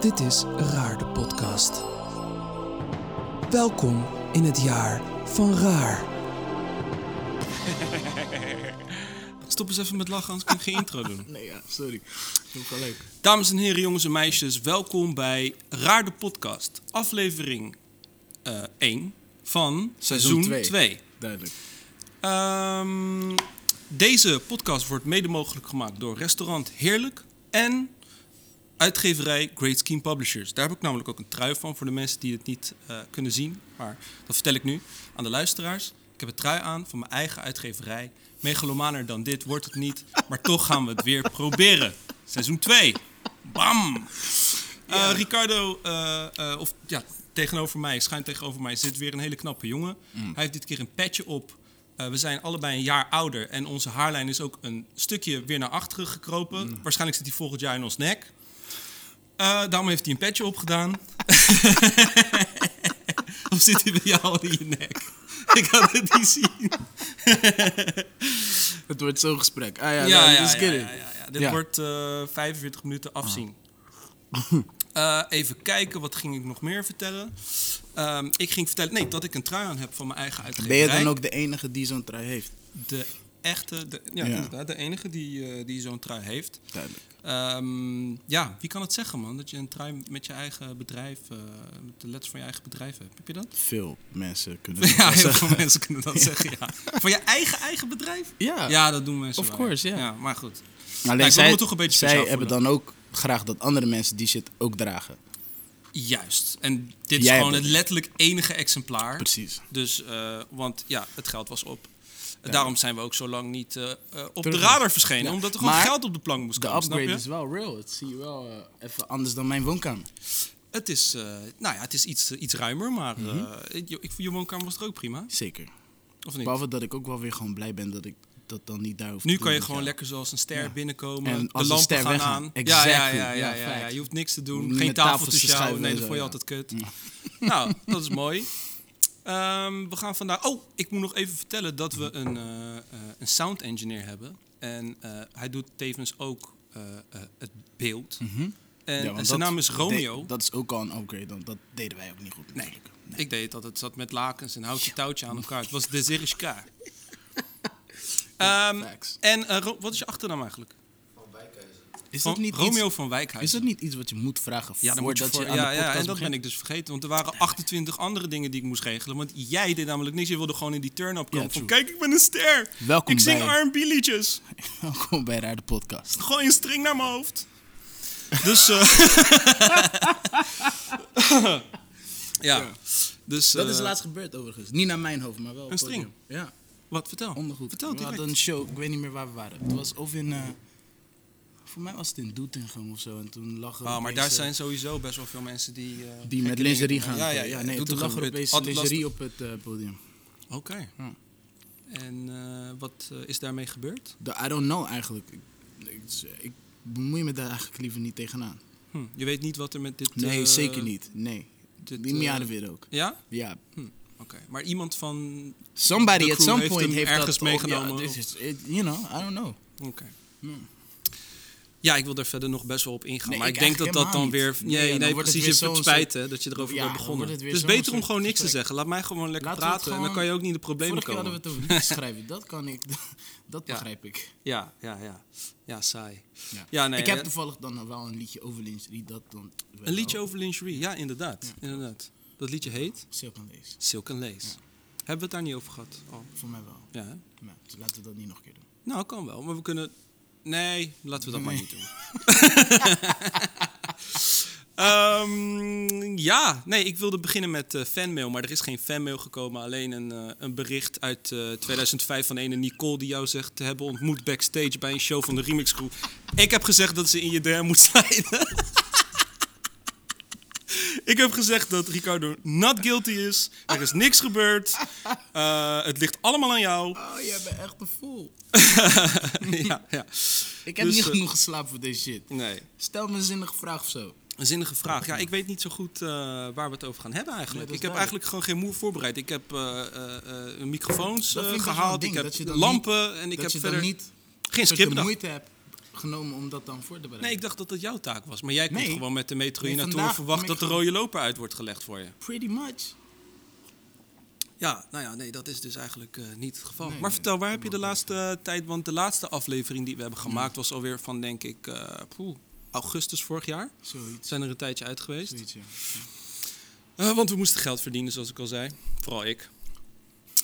Dit is Raar de podcast. Welkom in het jaar van raar. Stop eens even met lachen, anders kan ik geen intro doen. Nee, ja, sorry. Doe gelijk. Dames en heren, jongens en meisjes, welkom bij Raar de Podcast. Aflevering eh 1 van seizoen twee. 2. Duidelijk. Ehm, deze podcast wordt mede mogelijk gemaakt door restaurant Heerlijk en uitgeverij Great Scheme Publishers. Daar heb ik namelijk ook een trui van voor de mensen die het niet eh, kunnen zien. Maar dat vertel ik nu aan de luisteraars. Ik heb een trui aan van mijn eigen uitgeverij. Megalomaner dan dit wordt het niet, maar toch gaan we het weer proberen. Seizoen 2. Bam! Eh, Ricardo, eh, of ja, tegenover mij, schuin tegenover mij, zit weer een hele knappe jongen. Hij heeft dit keer een petje op. We zijn allebei een jaar ouder en onze haarlijn is ook een stukje weer naar achteren gekropen. Waarschijnlijk zit hij volgend jaar in ons nek. Eh, daarom heeft hij een petje opgedaan. of zit hij bij jou al in je nek? Ik kan het niet zien. Het wordt zo'n gesprek. Ah ja, Ja, ja, ja, ja. Dit wordt eh 45 minuten afzien. Eh, even kijken, wat ging ik nog meer vertellen? Ehm, ik ging vertellen, nee, dat ik een trui aan heb van mijn eigen Ben uitgeverij. je dan ook de enige die zo'n trui heeft? De echte, de, ja, Ja. inderdaad, de enige die, die zo'n trui heeft. Duidelijk. Ehm, ja, wie kan het zeggen, man? Dat je een trui met je eigen bedrijf, eh, met de letters van je eigen bedrijf hebt. Heb je dat? Veel mensen kunnen dat Ja, zeggen. veel mensen kunnen dat zeggen, ja. Van je eigen eigen bedrijf? Ja. Ja, dat doen mensen Of wel, course, ja. ja. Maar goed. Alleen zij, me toch een beetje zij hebben dan ook graag dat andere mensen die shit ook dragen. Juist. En dit is gewoon het letterlijk enige exemplaar. Precies. Dus, eh, want ja, het geld was op. Daarom zijn we ook zo lang niet eh, eh, op de radar verschenen. Ja. Omdat er gewoon Maar geld op de plank moest De komen, snap upgrade je? is wel real. Het zie je wel even anders dan mijn woonkamer. Het is, nou ja, het is iets, iets ruimer, maar Mhm. je, je woonkamer was er ook prima, Zeker. of niet? Behalve dat ik ook wel weer gewoon blij ben dat ik dat dan niet daar hoef Nu kan je gewoon lekker zoals een ster binnenkomen. En de lampen ster gaan weggaan. aan. Ja, ja, ja, ja, Ja, ja, ja. fact. Je hoeft niks te doen. Geen tafel te sjouwen. schuiven Nee, en dat vond je altijd kut. nou, dat is mooi. Ehm, we gaan vandaag... Oh, ik moet nog even vertellen dat we een, eh, eh, een sound engineer hebben. En eh, hij doet tevens ook het beeld. En, Mhm. Ja, en want zijn naam is Romeo. dat is ook al een upgrade, want dat deden wij ook niet goed Nee, ik deed dat. Het zat met lakens en houtje touwtje aan elkaar. Het was de Zerischka. Ehm en eh, wat is je achternaam eigenlijk? Is Van dat niet Romeo iets, van is Wijkhuizen. dat niet iets wat je moet vragen Ja, dan je voordat voor, je, aan ja, de ja, podcast en dat ben ik dus vergeten. Want er waren 28 andere dingen die ik moest regelen. Want jij deed namelijk niks. Je wilde gewoon in die turn-up komen. Ja, van, kijk, ik ben een ster. Welkom ik zing R&B liedjes. Welkom bij Raar de podcast. Gooi een string naar mijn hoofd. Dus, eh ja. Dus, Dat is eh, laatst gebeurd overigens. Niet naar mijn hoofd, maar wel op Een string? Ja, Wat, vertel. ondergoed. Vertel we direct. hadden een show, ik weet niet meer waar we waren. Het was of in... eh, voor mij was het in Doetinchem of zo. En toen lag er Ah, maar daar eh, zijn sowieso best wel veel mensen die... eh, Die met lingerie gaan. Ja, ja, ja, nee, toen lag er opeens lingerie op het eh, podium. Oké. Ja. En eh, wat eh, is daarmee gebeurd? De, I don't know eigenlijk. Ik, ik, ik bemoei me daar eigenlijk liever niet tegenaan. Hm, je weet niet wat er met dit... Nee, eh, zeker niet. Nee. dit, eh, aan weer ook. Ja? Ja. Maar iemand van... Somebody at some heeft point heeft ergens dat op- meegenomen Ja, is, it, you know, I don't know. Oké. Ja, ik wil er verder nog best wel op ingaan. Nee, maar ik, ik denk dat dat dan weer... Nee, Nee, het precies. Je zo'n spijt hè, dat je erover Ja, bent begonnen. het Dus zo'n beter om gewoon niks te zeggen. Laat mij gewoon lekker Laten het praten. En dan kan je ook niet de problemen Vorige keer komen. hadden we het over schrijven. Dat kan ik. Dat Ja. begrijp ik. Ja, ja, ja. Ja, saai. Ja. Ja, nee, ik heb toevallig dan wel een liedje over lingerie. Dat dan Een liedje over lingerie. Ja, inderdaad. inderdaad. Dat liedje heet Silk and Lace. Silk and Lace. Hebben we het daar niet over gehad? al? Voor mij wel. Ja, hè? Dus laten we dat niet nog een keer doen. Nou, kan wel. Maar we kunnen... Nee, laten we dat maar niet doen. Ehm, ja, nee, ik wilde beginnen met eh, fanmail, maar er is geen fanmail gekomen. Alleen een, eh, een bericht uit eh, 2005 van ene Nicole die jou zegt te hebben ontmoet backstage bij een show van de Remix Crew. Ik heb gezegd dat ze in je DM moet sliden. Ik heb gezegd dat Ricardo not guilty is. Er is niks gebeurd. Eh, het ligt allemaal aan jou. Oh, jij bent echt een fool. ja, ja. Ik heb Dus, niet eh, genoeg geslapen voor deze shit. Nee. Stel me een zinnige vraag of zo. Een zinnige vraag. Ja, ik weet niet zo goed eh, waar we het over gaan hebben eigenlijk. Nee, ik heb eigenlijk gewoon geen moe voorbereid. Ik heb microfoons ik wel gehaald, ik heb lampen en ik dat heb verder niet geen script. de moeite hebt genomen om dat dan voor te bereiden. Nee, ik dacht dat dat jouw taak was. Maar jij komt Nee. gewoon met de metro hier Nee, naartoe en verwacht dat de rode loper uit wordt gelegd voor je. Pretty much. Ja, nou ja, nee, dat is dus eigenlijk eh, niet het geval. Nee, maar vertel, waar heb je de laatste eh, tijd... Want de laatste aflevering die we hebben gemaakt was alweer van, denk ik, eh, poeh, augustus vorig jaar. Zoiets. Zijn er een tijdje uit geweest. Zoiets, ja. Want we moesten geld verdienen, zoals ik al zei. Vooral ik.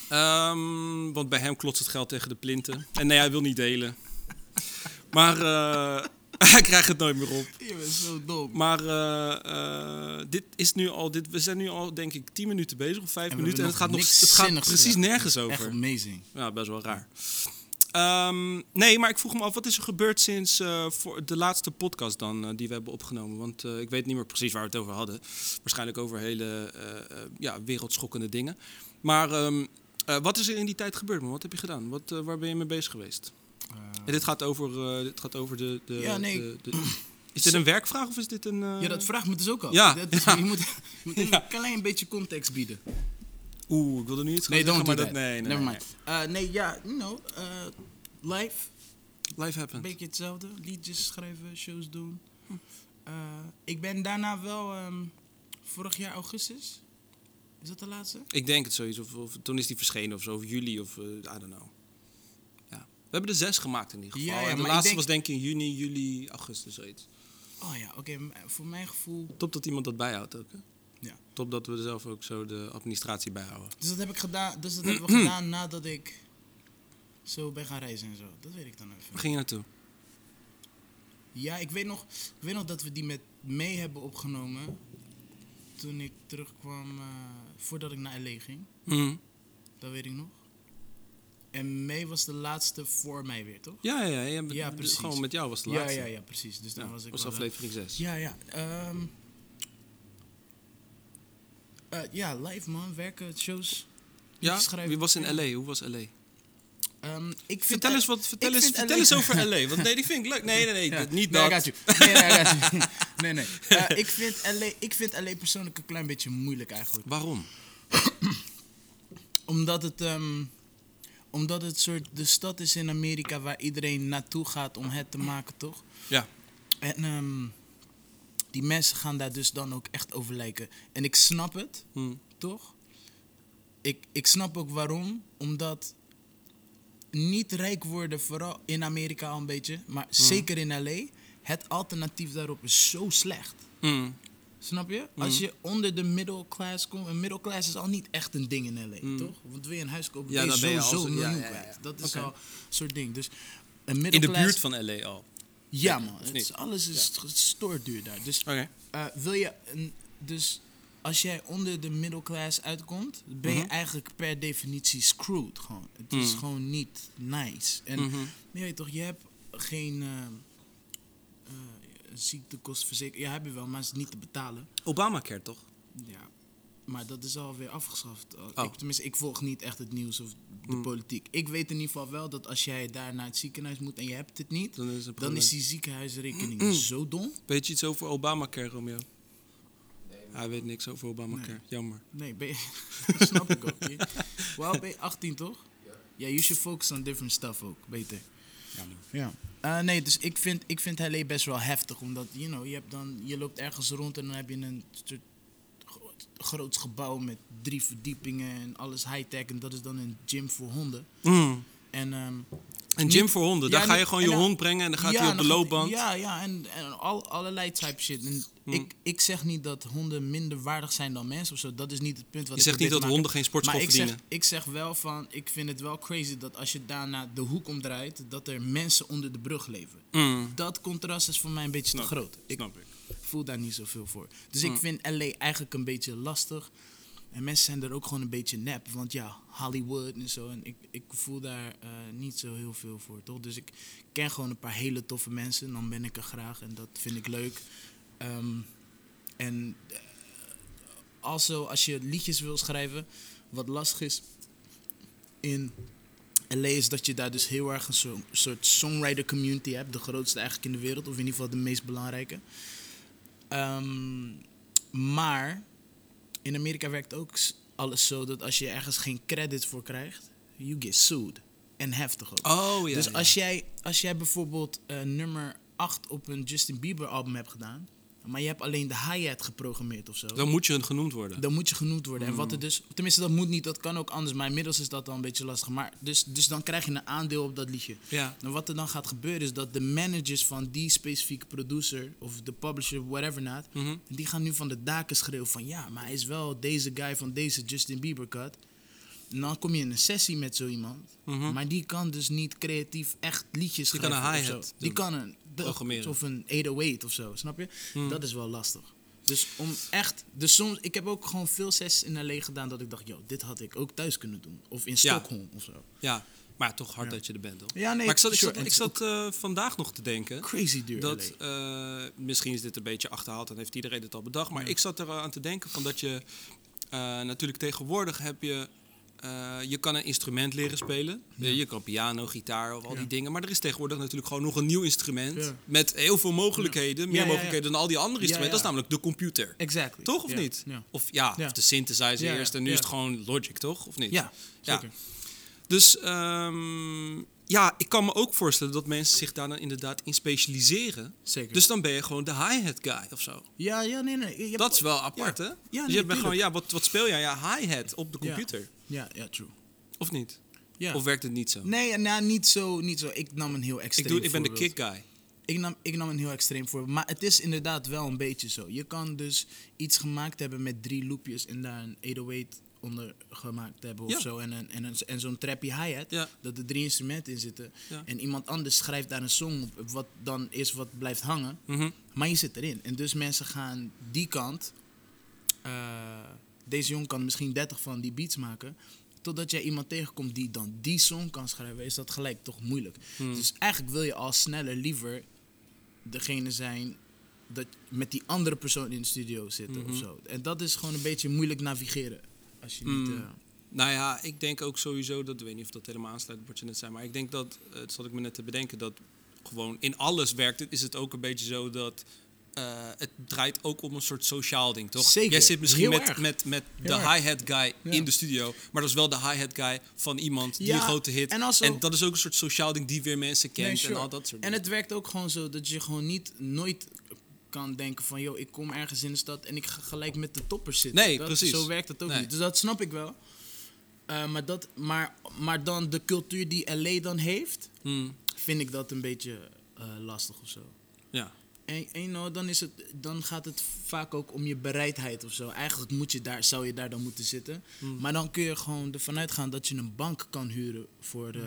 Ehm, want bij hem klotst het geld tegen de plinten. En nee, hij wil niet delen. Maar eh, hij krijgt het nooit meer op. Je bent zo dom. Maar eh, eh, dit is nu al, dit, we zijn nu al denk ik 10 minuten bezig of 5 En we minuten. En het gaat, nog het gaat precies nergens Echt over. amazing. Ja, best wel raar. Ehm, nee, maar ik vroeg me af, wat is er gebeurd sinds voor de laatste podcast dan die we hebben opgenomen? Want ik weet niet meer precies waar we het over hadden. Waarschijnlijk over hele ja, wereldschokkende dingen. Maar ehm, eh, wat is er in die tijd gebeurd? man? Wat heb je gedaan? Wat, waar ben je mee bezig geweest? En dit gaat over, eh, dit gaat over de, de, Ja, nee. de- de- Is dit een werkvraag of is dit een... eh, Ja, dat vraagt me dus ook al. Ja, Dat is- ja. Je moet, je moet een Ja. klein beetje context bieden. Oeh, ik wilde nu iets gaan Nee, zeggen, don't do maar dat... Nee, nee, Never nee, mind. Eh, nee, ja, you know, eh, live, nee. Life een beetje hetzelfde. Liedjes schrijven, shows doen. Eh, ik ben daarna wel, ehm, vorig jaar augustus, is dat de laatste? Ik denk het zoiets. Of, of toen is die verschenen of zo. Of juli of eh, I don't know. We hebben er zes gemaakt in ieder geval. Ja, ja, En de laatste denk- was denk ik in juni, juli, augustus zoiets. Oh ja, oké, voor mijn gevoel. Top dat iemand dat bijhoudt ook. Hè? Ja. Top dat we zelf ook zo de administratie bijhouden. Dus dat heb ik gedaan, dus dat hebben we gedaan nadat ik zo ben gaan reizen en zo. Dat weet ik dan even. Waar ging je naartoe? Ja, ik weet, nog, ik weet nog dat we die met mee hebben opgenomen. Toen ik terugkwam, eh, voordat ik naar LA ging. Mhm. Dat weet ik nog. En May was de laatste voor mij weer, toch? Ja, ja, ja. ja, Ja, precies. Gewoon met jou was de Ja, laatste. ja, ja, precies. Dus dan Ja, was ik was eh, aflevering 6. Ja, ja. eh, ja, live man, werken, shows. Ja? schrijven. Wie was in Ja. LA? Hoe was LA? Ehm, ik vind Vertel eens, wat, vertel eens, vertel eens over LA. Want nee, die vind ik leuk. Nee, nee, nee. Ja. Niet nee, dat. Nee, nee, nee, nee. Eh, ik, vind LA, ik vind LA persoonlijk een klein beetje moeilijk eigenlijk. Waarom? Omdat het, ehm, omdat het soort de stad is in Amerika waar iedereen naartoe gaat om het te maken, toch? Ja. En ehm, die mensen gaan daar dus dan ook echt over lijken. En ik snap het, Hm. toch? Ik, ik snap ook waarom. Omdat niet rijk worden, vooral in Amerika al een beetje, maar zeker in LA, het alternatief daarop is zo slecht. Hm. Snap je? Als je onder de middle class komt, en middle class is al niet echt een ding in LA, toch? Want wil je een huis kopen, Ja, ben je sowieso zo- een ja, miljoen ja, ja, kwijt. ja. Dat is al een soort ding. Dus een middle In de buurt van LA al. Ja man, het is, alles is gestoord duur daar. Dus eh, wil je een, dus als jij onder de middle class uitkomt, ben je Mhm. eigenlijk per definitie screwed gewoon. Het is Mhm. gewoon niet nice. En Mhm. je weet toch, je hebt geen uh, ziektekostenverzekering. Ja, heb je wel, maar is niet te betalen. Obamacare toch? Ja, maar dat is alweer afgeschaft. Oh. Ik, tenminste, ik volg niet echt het nieuws of de Mm. politiek. Ik weet in ieder geval wel dat als jij daar naar het ziekenhuis moet en je hebt het niet, Dan is dan is die ziekenhuisrekening Mm. zo dom. Weet je iets over Obamacare, Romeo? Hij weet niks over Obamacare. Nee. Jammer. Nee, ben je, dat snap ik ook. Wel, ben je 18 toch? Ja, you should focus on different stuff ook. Beter. Ja. Eh, nee, dus ik vind, ik vind LA best wel heftig. Omdat, you know, je, hebt dan, je loopt ergens rond en dan heb je een soort gro- groots gebouw met drie verdiepingen en alles high-tech. En dat is dan een gym voor honden. Mm. En, ehm, Een gym Niet- voor honden. Ja, Daar ga je gewoon je dan- hond brengen en dan gaat ja, hij op de loopband. Ja, ja, en, en al, allerlei type shit. En Hm. ik, ik zeg niet dat honden minder waardig zijn dan mensen of zo. Dat is niet het punt wat Je ik zegt niet dat honden geen sportschool Maar ik zeg, verdienen. ik zeg wel van, ik vind het wel crazy dat als je daarna de hoek omdraait, dat er mensen onder de brug leven. Mm. Dat contrast is voor mij een beetje Snap te groot. Ik Snap ik. voel daar niet zoveel voor. Dus Hm. ik vind LA eigenlijk een beetje lastig. En mensen zijn er ook gewoon een beetje nep. Want ja, Hollywood en zo. En ik, ik voel daar eh, niet zo heel veel voor, toch? Dus ik ken gewoon een paar hele toffe mensen. En dan ben ik er graag. En dat vind ik leuk. Ehm, en eh, also, als je liedjes wil schrijven, wat lastig is in LA is dat je daar dus heel erg een soort songwriter community hebt. De grootste eigenlijk in de wereld, of in ieder geval de meest belangrijke. Ehm, maar in Amerika werkt ook alles zo dat als je ergens geen credit voor krijgt, you get sued. en heftig ook. Oh ja. dus ja. als jij, als jij bijvoorbeeld eh, nummer 8 op een Justin Bieber album hebt gedaan, maar je hebt alleen de hi-hat geprogrammeerd of zo, Dan moet je een genoemd worden. dan moet je genoemd worden. En wat er dus, tenminste dat moet niet, dat kan ook anders, maar inmiddels is dat dan een beetje lastig. Maar dus, dus dan krijg je een aandeel op dat liedje. Ja. En wat er dan gaat gebeuren is dat de managers van die specifieke producer of de publisher, whatever not, Mhm. die gaan nu van de daken schreeuwen van ja, maar hij is wel deze guy van deze Justin Bieber cut. En dan kom je in een sessie met zo iemand, Mhm. maar die kan dus niet creatief echt liedjes Die kan schrijven. een of zo. hi-hat Die kan een Programmeren. of een 808 of zo, snap je? Mhm. Dat is wel lastig. Dus om echt, dus soms, ik heb ook gewoon veel sessies in LA gedaan dat ik dacht, yo, dit had ik ook thuis kunnen doen. Of in Ja. Stockholm of zo. Ja, maar toch hard Ja. dat je er bent, toch? Ja, nee, maar ik zat, ik zat, ik zat eh, vandaag nog te denken. Crazy duur Dat, eh, misschien is dit een beetje achterhaald en heeft iedereen het al bedacht. Maar Ja. ik zat er aan te denken van dat je... eh, natuurlijk tegenwoordig heb je... eh, je kan een instrument leren spelen. Ja. Je kan piano, gitaar of al Ja. die dingen. Maar er is tegenwoordig natuurlijk gewoon nog een nieuw instrument. Ja. Met heel veel mogelijkheden. Meer mogelijkheden dan al die andere instrumenten. Dat is namelijk de computer. Exactly. Toch of niet? Of ja, of de synthesizer eerst. En nu is het gewoon Logic, toch? Of niet? ja Ja. zeker. Dus ehm, ja, ik kan me ook voorstellen dat mensen zich daar dan inderdaad in specialiseren. zeker. Dus dan ben je gewoon de hi-hat guy of zo. ja, ja, nee, nee. Dat is wel apart, hè? Ja, dus nee, je bent gewoon, ja, wat, wat speel jij? Ja, hi-hat op de Ja. computer. Ja, ja, true. Of niet? Ja. Of werkt het niet zo? Nee, nou, niet zo, niet zo. Ik nam een heel extreem ik, doe, ik ben de kick guy. Ik nam, ik nam een heel extreem voorbeeld. Maar het is inderdaad wel een beetje zo. Je kan dus iets gemaakt hebben met drie loopjes en daar een 808 onder gemaakt hebben of Ja. zo. En, een, en, een, en zo'n trappy hi-hat. Ja. Dat er drie instrumenten in zitten. Ja. En iemand anders schrijft daar een song op. Wat dan is wat blijft hangen. Mhm. Maar je zit erin. En dus mensen gaan die kant. eh, deze jongen kan misschien 30 van die beats maken. Totdat jij iemand tegenkomt die dan die song kan schrijven, is dat gelijk toch moeilijk. Hmm. Dus eigenlijk wil je al sneller liever degene zijn dat met die andere persoon in de studio zitten Mhm. of zo. En dat is gewoon een beetje moeilijk navigeren. Als je niet. Mm. eh, Nou ja, ik denk ook sowieso dat, ik weet niet of dat helemaal aansluit op wat je net zei, maar ik denk dat, eh, dat zat ik me net te bedenken, dat gewoon in alles werkt het, is het ook een beetje zo dat eh, het draait ook om een soort sociaal ding, toch? Zeker, Jij zit misschien met, met, met de hi-hat guy Ja. in de studio, maar dat is wel de hi-hat guy van iemand die Ja, een grote hit. en also- dat is ook een soort sociaal ding die weer mensen kent Nee, sure. en al dat soort En dingen. het werkt ook gewoon zo dat je gewoon niet nooit kan denken van... joh, ik kom ergens in de stad en ik ga gelijk met de toppers zitten. Nee, Dat- precies. Zo werkt het ook Nee. niet. Dus dat snap ik wel. Eh, maar, dat, maar, maar dan de cultuur die LA dan heeft... Hmm, vind ik dat een beetje eh, lastig of zo. ja. En, en know, dan, is het, dan gaat het vaak ook om je bereidheid of zo. Eigenlijk moet je daar, zou je daar dan moeten zitten. Hmm. Maar dan kun je gewoon ervan uitgaan dat je een bank kan huren voor eh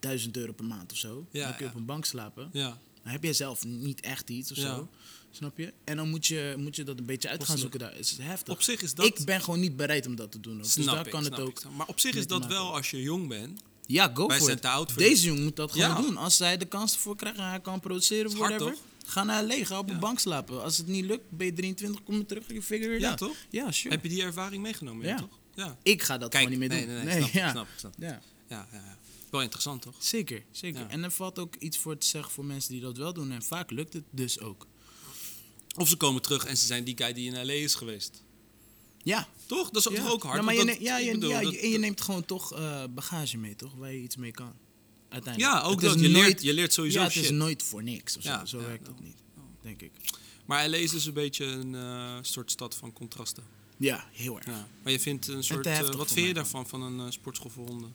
1000 euro per maand of zo. Ja, dan kun je ja. op een bank slapen. ja. Dan heb jij zelf niet echt iets of Ja. zo. Snap je? En dan moet je, moet je dat een beetje uit gaan zoeken daar. Het is heftig. Op zich is dat... Ik ben gewoon niet bereid om dat te doen. Ook. Dus snap daar ik, kan het snap ook. ik. Maar op zich is dat wel, als je jong bent, Ja, go Wij for zijn it. te oud voor Deze jongen moet dat gewoon Ja. doen. Als hij de kans ervoor krijgt en hij kan produceren, hard, whatever. Ga naar LA, ga op Ja. een bank slapen. Als het niet lukt, ben je 23, kom je terug, je figure it ja out. toch? Ja, sure. Heb je die ervaring meegenomen? Ja, toch? Ja. Ik ga dat Kijk, gewoon niet meer nee, doen. nee, nee, snap, ja. snap, ik, snap. Ja, Ja, ja, ja. Wel interessant, toch? zeker, zeker. Ja. En er valt ook iets voor te zeggen voor mensen die dat wel doen. En vaak lukt het dus ook. Of ze komen terug en ze zijn die guy die in L.A. is geweest. Ja. Toch? Dat is ja. toch ook hard? Nou, maar je, dat- ne- ja, ik je, bedoel, ja, dat- je- en je neemt gewoon toch eh, bagage mee, toch? Waar je iets mee kan. Uiteindelijk. Ja, ook dat. Je leert, je leert sowieso ja, het is nooit voor niks of zo. Ja, zo ja, werkt nou. dat niet, denk ik. Maar L.A. is dus een beetje een eh, soort stad van contrasten. Ja, heel erg. Ja. Maar je vindt een soort... eh, wat vind je daarvan, van een sportschool voor honden?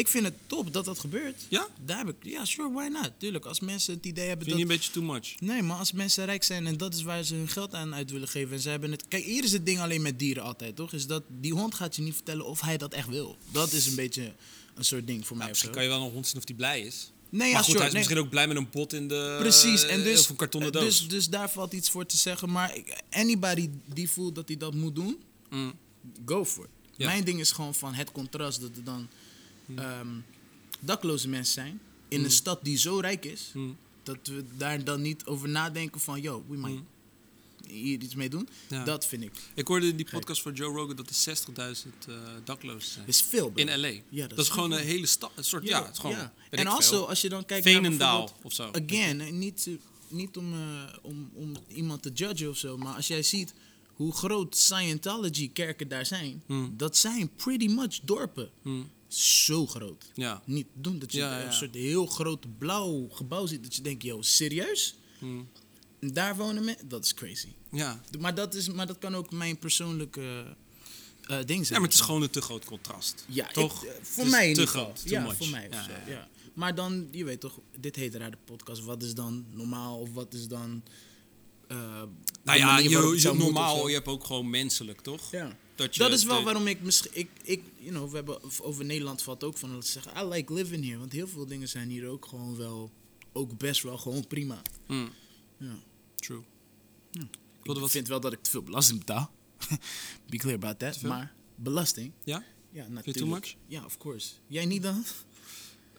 Ik vind het top dat dat gebeurt. Ja? Daar heb ik, ja, sure, why not? Tuurlijk, als mensen het idee hebben Vind je dat... niet een beetje too much? Nee, maar als mensen rijk zijn en dat is waar ze hun geld aan uit willen geven en ze hebben het... Kijk, hier is het ding alleen met dieren altijd, toch? Is dat die hond gaat je niet vertellen of hij dat echt wil. Dat is een beetje een soort ding voor mij of zo. misschien kan je wel een hond zien of die blij is. Nee, ja, maar goed, sure, hij is nee. misschien ook blij met een bot in de... Precies, en eh, dus, Of een kartonnen doos. dus, dus daar valt iets voor te zeggen. Maar anybody die voelt dat hij dat moet doen, Mm. go for it. Ja. Mijn ding is gewoon van het contrast dat er dan ehm, dakloze mensen zijn in Mm. een stad die zo rijk is, Mm. dat we daar dan niet over nadenken van, yo, we might Mm. hier iets mee doen. Ja. Dat vind ik. Ik hoorde in die podcast van Joe Rogan dat er 60.000 eh daklozen zijn. Dat is veel, bro. In L.A. Ja, dat, is veel. gewoon een hele stad. Een soort, ja, het is gewoon... ja. weet En also, als je dan kijkt naar Veenendaal bijvoorbeeld- of zo. Again, eh, niet, te- niet om, eh, om, om iemand te judgen of zo, maar als jij ziet hoe groot Scientology-kerken daar zijn, Hmm. dat zijn pretty much dorpen. Hmm. Zo groot. Ja. Niet doen dat je Ja, ja. een soort heel groot blauw gebouw ziet. Dat je denkt, yo, serieus? Hmm. Daar wonen mensen? Dat is crazy. Ja. Maar dat, is, maar dat kan ook mijn persoonlijke eh, ding zijn. ja, maar het is gewoon een te groot contrast. Ja, toch? ik, eh, voor mij in te ieder groot, Ja, much. voor mij ja, ja. Maar dan, je weet toch, dit heet raar de podcast. Wat is dan normaal of wat is dan... eh, Nou ja, je, je, normaal, je hebt ook gewoon menselijk, toch? Ja. Dat, is wel waarom ik misschien... Ik, ik, you know, we hebben over Nederland valt ook van dat ze zeggen... I like living here. Want heel veel dingen zijn hier ook gewoon wel... Ook best wel gewoon prima. Hmm, Ja. true. Ik Ik wat... vind wel dat ik te veel belasting betaal. Be clear about that. Maar belasting... Ja? Ja, too natuurlijk. much? Ja, of course. Jij niet dan?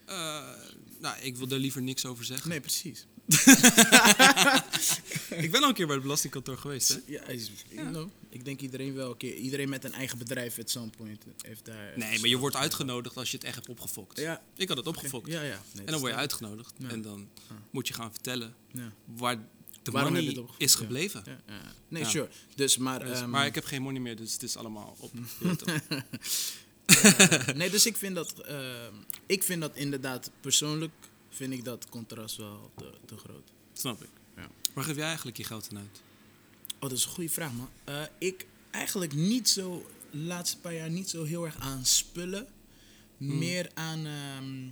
Eh, nou, ik wil daar liever niks over zeggen. Nee, precies. Ik ben al een keer bij het belastingkantoor geweest, hè? Ja, is, ik denk iedereen wel een keer. Iedereen met een eigen bedrijf at some point heeft daar... Nee, maar je wordt uitgenodigd als je het echt hebt opgefokt. Ja. Ik had het opgefokt. Ja, ja. Nee, en dan word je uitgenodigd. Ja. En dan moet je gaan vertellen waar de Waarom money het is gebleven. Nee, sure. Dus, maar... Dus- ehm, maar ik heb geen money meer, dus het is allemaal op. Eh, nee, dus ik vind dat... ehm, ik vind dat inderdaad, persoonlijk, vind ik dat contrast wel te, te groot. Snap ik. Ja. Waar geef jij eigenlijk je geld aan uit? Oh, dat is een goede vraag, man. Eh, ik eigenlijk niet zo, de laatste paar jaar niet zo heel erg aan spullen. Hmm. Meer aan ehm,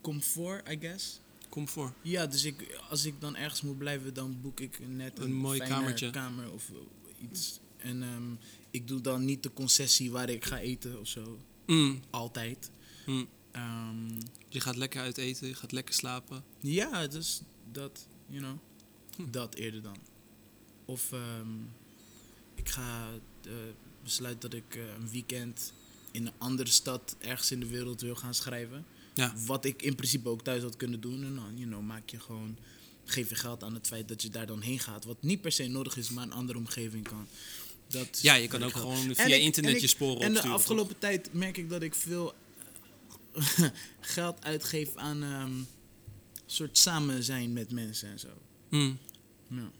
comfort, I guess. Voor. Ja, dus ik, als ik dan ergens moet blijven, dan boek ik net een, Een mooi kamertje. kamer of eh, iets. En ehm, ik doe dan niet de concessie waar ik ga eten of zo. Mm, Altijd. mm. Ehm, Je gaat lekker uit eten, je gaat lekker slapen. ja, dus dat, you know, Hm. dat eerder dan. Of ehm, ik ga eh, besluiten dat ik eh, een weekend in een andere stad ergens in de wereld wil gaan schrijven. Ja. Wat ik in principe ook thuis had kunnen doen. En dan, you know, maak je gewoon, geef je geld aan het feit dat je daar dan heen gaat. Wat niet per se nodig is, maar een andere omgeving kan. Dat Ja, je kan ook gewoon via ik- internet je sporen En de opsturen, afgelopen tijd merk ik dat ik veel geld uitgeef aan ehm soort samen zijn met mensen en zo. Mm, Ja.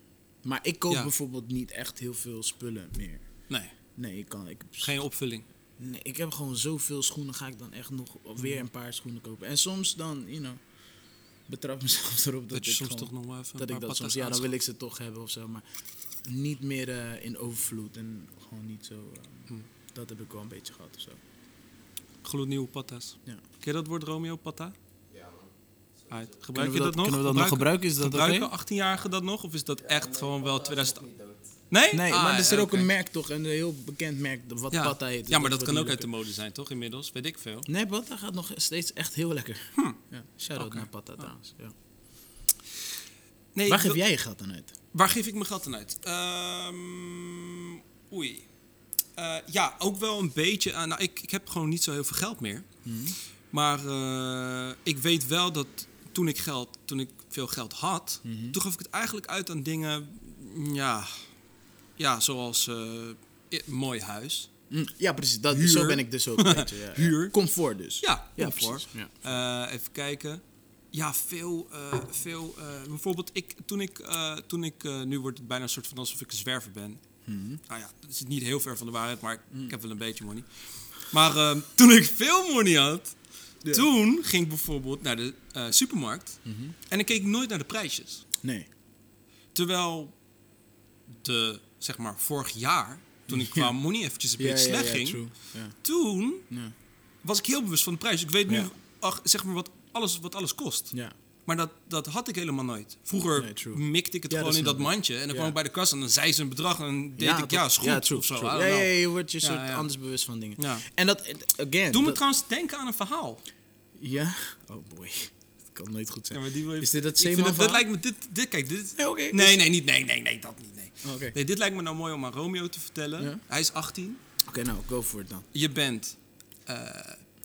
Maar ik koop Ja. bijvoorbeeld niet echt heel veel spullen meer. nee, Nee, ik kan. Ik, geen opvulling. nee, ik heb gewoon zoveel schoenen. Ga ik dan echt nog weer een paar schoenen kopen. En soms dan, you know, betrap mezelf erop dat, Dat, je ik soms gewoon- toch nog wel even een dat ik dat soms, ja, dan wil ik ze toch hebben of zo. Maar niet meer eh, in overvloed en gewoon niet zo. eh, Hm. Dat heb ik wel een beetje gehad of zo. Gloednieuwe patas. Ja. Ken je dat woord Romeo, patta? Ja, man. Gebruik Kunnen je we dat, dat- nog? kunnen we dat nog gebruiken? Is dat gebruiken oké? 18-jarigen dat nog? Of is dat echt gewoon wel 2000... Nee? Nee, Ah, maar er is ja, er ook een merk toch, een heel bekend merk, wat ja. Patta heet. Ja, maar dat kan ook uit de mode zijn, toch? Inmiddels, weet ik veel. Nee, Patta gaat nog steeds echt heel lekker. Ja, shout-out Hm. Naar Patta trouwens. Ja. Nee, Waar geef jij je geld aan uit? Waar geef ik mijn geld aan uit? Ehm, oei. Eh, ja, ook wel een beetje aan. Nou, ik, ik heb gewoon niet zo heel veel geld meer. Mhm. Maar eh, ik weet wel dat toen ik, geld, toen ik veel geld had, Mhm. toen gaf ik het eigenlijk uit aan dingen. Ja, ja zoals eh, mooi huis. Mm, Ja, precies. Dat, Huur. Zo ben ik dus ook een beetje. Ja. Huur. Comfort dus. Ja, comfort. Ja. Even kijken. Ja, veel. veel bijvoorbeeld, ik, toen ik. toen ik nu wordt het bijna een soort van alsof ik een zwerver ben. Mhm. Nou ja, dat is niet heel ver van de waarheid, maar ik heb wel een beetje money. Maar eh, toen ik veel money had, Ja. toen ging ik bijvoorbeeld naar de eh, supermarkt. Mhm. En ik keek nooit naar de prijsjes. Nee. Terwijl de, zeg maar, vorig jaar, toen ik qua money eventjes een beetje slecht ging. Ja. toen was ik heel bewust van de prijs. Ik weet nu, ach, zeg maar, wat alles, wat alles kost. ja. Maar dat, dat had ik helemaal nooit. Vroeger Nee, mikte ik het Ja, gewoon in dat ik. mandje. En dan Ja. kwam ik bij de kassa en dan zei ze een bedrag. En dan deed ik, dat- ja, is goed. Ja, true, of zo. Ja, ja, je wordt je Ja, soort ja. anders bewust van dingen. Ja. En dat, again. Doe me trouwens denken aan een verhaal. Ja? Oh boy. Kan nooit goed zijn. Ja, maar die wil je- Is dit dat Ik Zeeman dat, dat lijkt me, dit, dit, kijk, dit... Ja, nee, dus- nee, niet, nee, nee, nee, dat niet, nee. Oh, Oké, Nee, dit lijkt me nou mooi om aan Romeo te vertellen. Ja. Hij is 18. Oké, nou, go for it dan. Je bent eh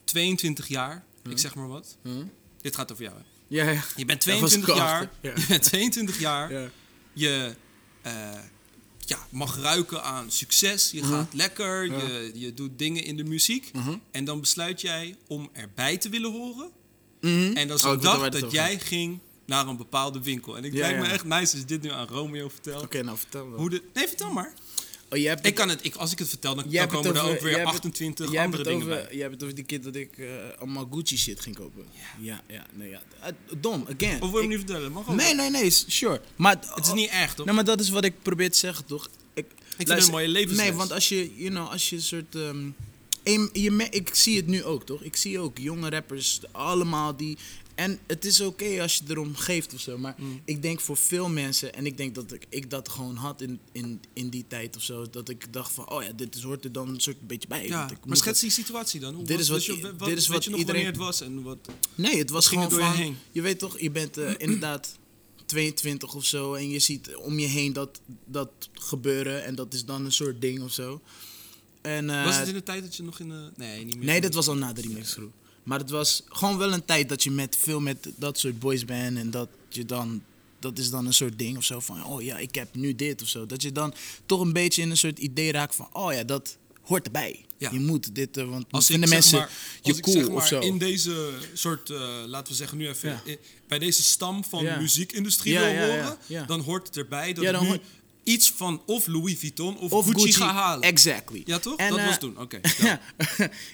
22 jaar. Ik zeg maar wat. Huh? Dit gaat over jou, hè. Ja, ja. Je bent Daar was ik 22 al jaar. ja. Je bent 22 jaar. Ja. Je eh, ja, mag ruiken aan succes. Je gaat lekker. Mhm. Ja. Je, je doet dingen in de muziek. Mhm. En dan besluit jij om erbij te willen horen. Mhm. En dat is Oh, dat jij ging naar een bepaalde winkel. En ik lijkt me echt nice als je dit nu aan Romeo vertelt. Oké, nou vertel me. Hoe de, nee, vertel maar. Oh, je hebt Ik kan het, ik, als ik het vertel, dan, komen er ook weer jij hebt het- 28 jij hebt andere dingen over, bij. Jij hebt het over die keer dat ik eh, allemaal Gucci shit ging kopen. Ja, ja, nee, ja. Eh, dom, again. Of wil je Ik- hem niet vertellen? Mag ook. Nee, nee, nee, sure. Maar Het is niet echt, toch? Maar dat is wat ik probeer te zeggen, toch? Ik, vind het een mooie levensles. Nee, want als je, you know, als je een soort... je me- ik zie het nu ook, toch? Ik zie ook jonge rappers, allemaal die... En het is oké als je erom geeft of zo. Maar Mm. ik denk voor veel mensen... En ik denk dat ik, ik dat gewoon had in, in, in die tijd of zo. Dat ik dacht van, oh ja, dit is, hoort er dan een soort beetje bij. ja, maar schets die situatie dan. Hoe Dit was- is wat je, dit is wat je nog iedereen- het was en wat... Nee, het was ging gewoon je van... heen? Je weet toch, je bent eh, inderdaad 22 of zo... en je ziet om je heen dat, dat gebeuren... en dat is dan een soort ding of zo. En, eh, was het in de tijd dat je nog in de... Nee, niet meer. nee, dat was al na de remix. Maar het was gewoon wel een tijd dat je met veel met dat soort boys bent... en dat je dan... Dat is dan een soort ding of zo van... oh ja, ik heb nu dit of zo. Dat je dan toch een beetje in een soort idee raakt van... oh ja, dat hoort erbij. Ja. Je moet dit... eh, want Als vinden mensen maar, je als ik cool zeg maar of zo. in deze soort, eh, laten we zeggen nu even, Ja. bij deze stam van Ja. muziekindustrie wil horen, dan hoort het erbij dat dan nu iets van of Louis Vuitton of, of Gucci, ga halen. Exactly. Ja toch? En, dat eh, was toen, oké.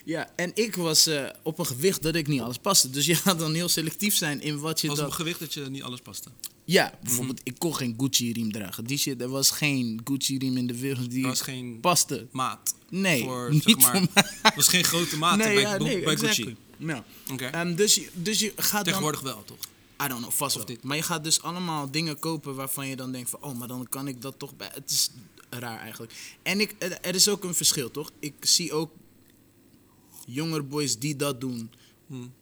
Ja, en ik was eh, op een gewicht dat ik niet alles paste. Dus je gaat dan heel selectief zijn in wat je was op een gewicht dat je niet alles paste. Ja, bijvoorbeeld, ik kon geen Gucci-riem dragen. Die shit, er was geen Gucci-riem in de wereld die was geen paste. maat. Nee, voor, niet zeg maar, voor was geen grote maat bij, ja, nee, bij exactly. Gucci. Ja. Oké. Ehm, dus, dus je gaat dan... Tegenwoordig wel, toch? I don't know, vast wel. niet? Maar je gaat dus allemaal dingen kopen waarvan je dan denkt van... oh, maar dan kan ik dat toch bij... Het is raar eigenlijk. En ik, er is ook een verschil, toch? Ik zie ook jongere boys die dat doen. Hmm.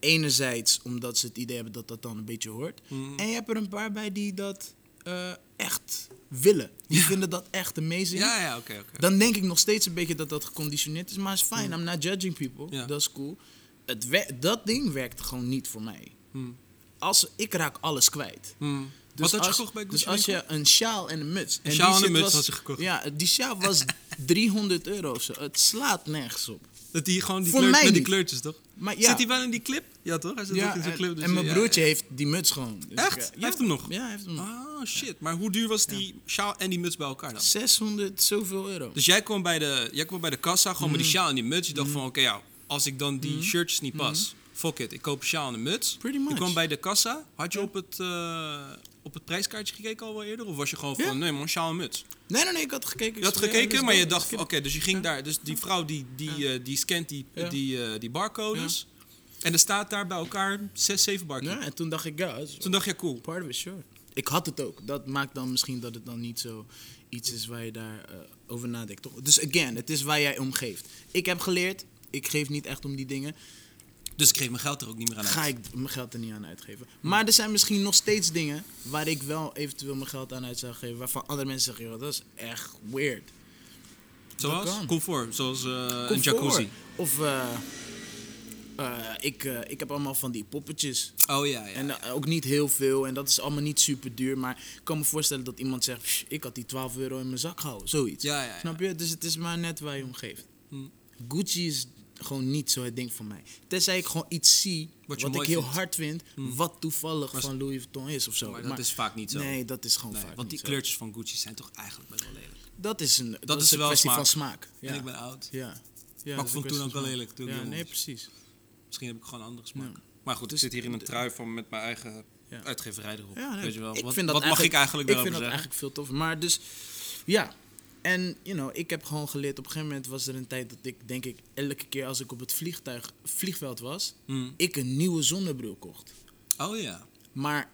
Enerzijds omdat ze het idee hebben dat dat dan een beetje hoort. Hmm. En je hebt er een paar bij die dat eh, echt willen. Die vinden dat echt amazing. Ja, ja, oké, oké. Dan denk ik nog steeds een beetje dat dat geconditioneerd is. Maar is fine, I'm not judging people. Ja. Dat is cool. Het dat ding werkt gewoon niet voor mij. Hmm. Als, ik raak alles kwijt. Hmm. Dus Wat had je als, gekocht bij Gucci? Dus als je een sjaal en een muts. Een en sjaal en een muts was- had je gekocht. Ja, die sjaal was 300 euro of zo. Het slaat nergens op. Dat die gewoon die, Voor kleur- mij met die kleurtjes, toch? Maar ja. Zit hij wel in die clip? Ja, toch? Hij zit Ja, ook in clip. dus en mijn broertje ja. heeft die muts gewoon. Dus Echt? Hij heeft hem nog? Ja, hij heeft hem nog. Ah, shit. Maar hoe duur was die sjaal en die muts bij elkaar dan? 600 zoveel euro. Dus jij kwam bij de, jij kwam bij de kassa gewoon met Mm. die sjaal en die muts. Je dacht van, oké, ja, als ik dan die shirtjes niet pas, fuck it, ik koop een sjaal en een muts. Pretty Je much. kwam bij de kassa. Had je op het, eh, op het prijskaartje gekeken al wel eerder? Of was je gewoon Ja. van, nee man, sjaal en muts? Nee, nee, nee, ik had gekeken. Je had ja, gekeken, let's maar je dacht oké, dus je ging daar. Dus die vrouw die, die, eh, die scant die, die, eh, die barcodes. En er staat daar bij elkaar zes, zeven barcodes. Ja, en toen dacht ik, ja, Toen dacht je, cool. part of it, sure. Ik had het ook. Dat maakt dan misschien dat het dan niet zo iets is waar je daar over nadenkt. Toch? Dus again, het is waar jij om geeft. Ik heb geleerd, ik geef niet echt om die dingen. Dus ik kreeg mijn geld er ook niet meer aan uit. Ga ik mijn geld er niet aan uitgeven. Maar er zijn misschien nog steeds dingen waar ik wel eventueel mijn geld aan uit zou geven. Waarvan andere mensen zeggen, dat is echt weird. Zoals? Comfort, zoals eh, een jacuzzi. Of eh, eh, ik, ik heb allemaal van die poppetjes. Oh ja, ja. En ook niet heel veel. En dat is allemaal niet super duur. Maar ik kan me voorstellen dat iemand zegt... "Psh, ik had die 12 euro in mijn zak gehouden. Zoiets. Ja, ja, ja. Snap je? Dus het is maar net waar je om geeft. Hm. Gucci is gewoon niet zo het ding voor mij. Tenzij ik gewoon iets zie... Wat wat, je ik mooi heel vindt. Hard vind... wat toevallig Maar- van Louis Vuitton is of zo. maar dat is vaak niet zo. Nee, dat is gewoon Nee, vaak want die zo. kleurtjes van Gucci zijn toch eigenlijk best wel lelijk. Dat is een, dat is is een wel kwestie smaak. van smaak. Ja. En ik ben oud. ja. ja Maar ik vond toen ook wel lelijk toen ik Ja, nee, precies. Misschien heb ik gewoon een andere smaak. Ja. Maar goed, Dus ik zit hier in een de- trui van met mijn eigen Ja. uitgeverij erop. Ja, nee, Weet je wel. Ik wat vind dat wat mag ik eigenlijk Ik daarover vind dat zeggen? eigenlijk veel toffer. Maar dus, ja. En, you know, ik heb gewoon geleerd... Op een gegeven moment was er een tijd dat ik, denk ik... Elke keer als ik op het vliegtuig, vliegveld was... Hmm. Ik een nieuwe zonnebril kocht. Oh ja. Maar,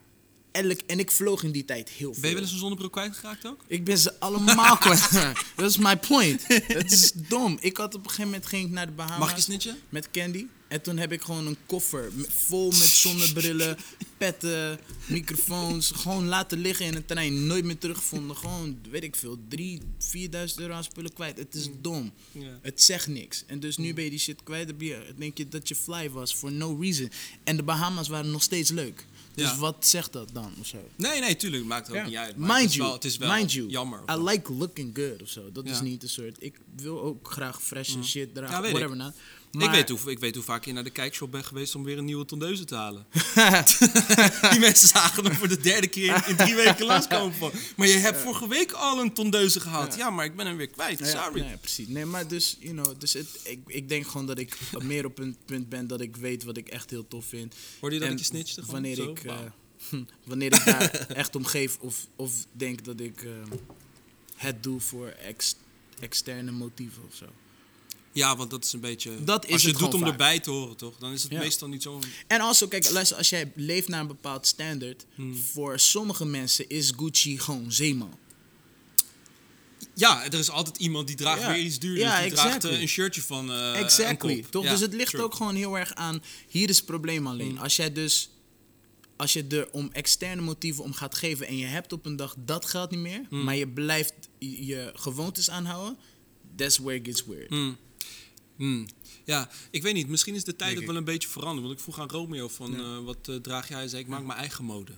elk, en ik vloog in die tijd heel veel. Ben je wel eens een zonnebril kwijtgeraakt ook? Ik ben ze allemaal kwijt. Dat is my point. Het is dom. Ik had op een gegeven moment ging ik naar de Bahamas. Mag je snitchen? Met Candy. En toen heb ik gewoon een koffer vol met zonnebrillen, petten, microfoons. Gewoon laten liggen in een trein. Nooit meer teruggevonden. Gewoon, weet ik veel, 3, 4.000 euro aan spullen kwijt. Het is dom. Ja. Het zegt niks. En dus nu ben je die shit kwijt. Dan denk je dat je fly was for no reason. En de Bahamas waren nog steeds leuk. Dus Ja. wat zegt dat dan of zo? Nee, nee, tuurlijk. Maakt het ook Ja. niet uit. maar Mind het is you, het is wel mind you, jammer. I like looking good of zo. Dat is niet een soort. Ik wil ook graag fresh en shit dragen, whatever. Maar- Ik, weet hoe, ik weet hoe vaak je naar de kijkshop bent geweest om weer een nieuwe tondeuze te halen. Die mensen zagen hem voor de derde keer in, in drie weken langskomen. Van. Maar je hebt vorige week al een tondeuze gehaald. Ja. maar ik ben hem weer kwijt. Ja, Sorry. nee, precies. Nee, maar dus, you know, dus het, ik, ik denk gewoon dat ik meer op een punt ben dat ik weet wat ik echt heel tof vind. Hoorde je dat En ik je snitchte? Wanneer Zo? ik, eh, wanneer ik daar echt om geef of, of denk dat ik eh, het doe voor ex, externe motieven of zo. Ja, want dat is een beetje... Dat is als je het doet om vaak. erbij te horen, toch? Dan is het Ja. meestal niet zo... En also, kijk, luister, als jij leeft naar een bepaald standaard, Hmm. voor sommige mensen is Gucci gewoon zeeman. Ja, er is altijd iemand die draagt Ja. weer iets duurders. Ja, die draagt eh, een shirtje van eh Exactly. Toch? Dus het ligt ook gewoon heel erg aan. Hier is het probleem alleen. Mm. Als jij dus. Als je er om externe motieven om gaat geven en je hebt op een dag dat geld niet meer, Mm. maar je blijft je je gewoontes aanhouden, that's where it gets weird. Hmm. Ja, ik weet niet. Misschien is de tijd ook wel een beetje veranderd. Want ik vroeg aan Romeo van Ja. eh, wat eh, draag jij? Hij zei ik maak mijn eigen mode.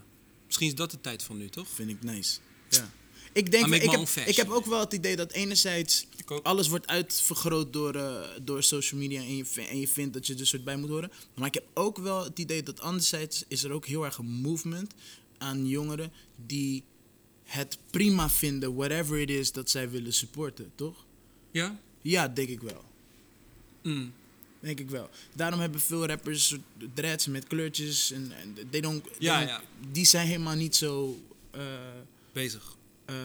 Misschien is dat de tijd van nu, toch? Vind ik nice. Ja. Ik denk, ik heb, ik heb ook wel het idee dat enerzijds alles wordt uitvergroot door, eh, door social media en je, en je vindt dat je er soort bij moet horen. Maar ik heb ook wel het idee dat anderzijds is er ook heel erg een movement aan jongeren die het prima vinden, whatever it is dat zij willen supporten, toch? Ja? Ja, denk ik wel. Hmm. Denk ik wel. Daarom hebben veel rappers dreads met kleurtjes en, en they don't, they Ja, don't- ja. die zijn helemaal niet zo. eh, Bezig. ehm,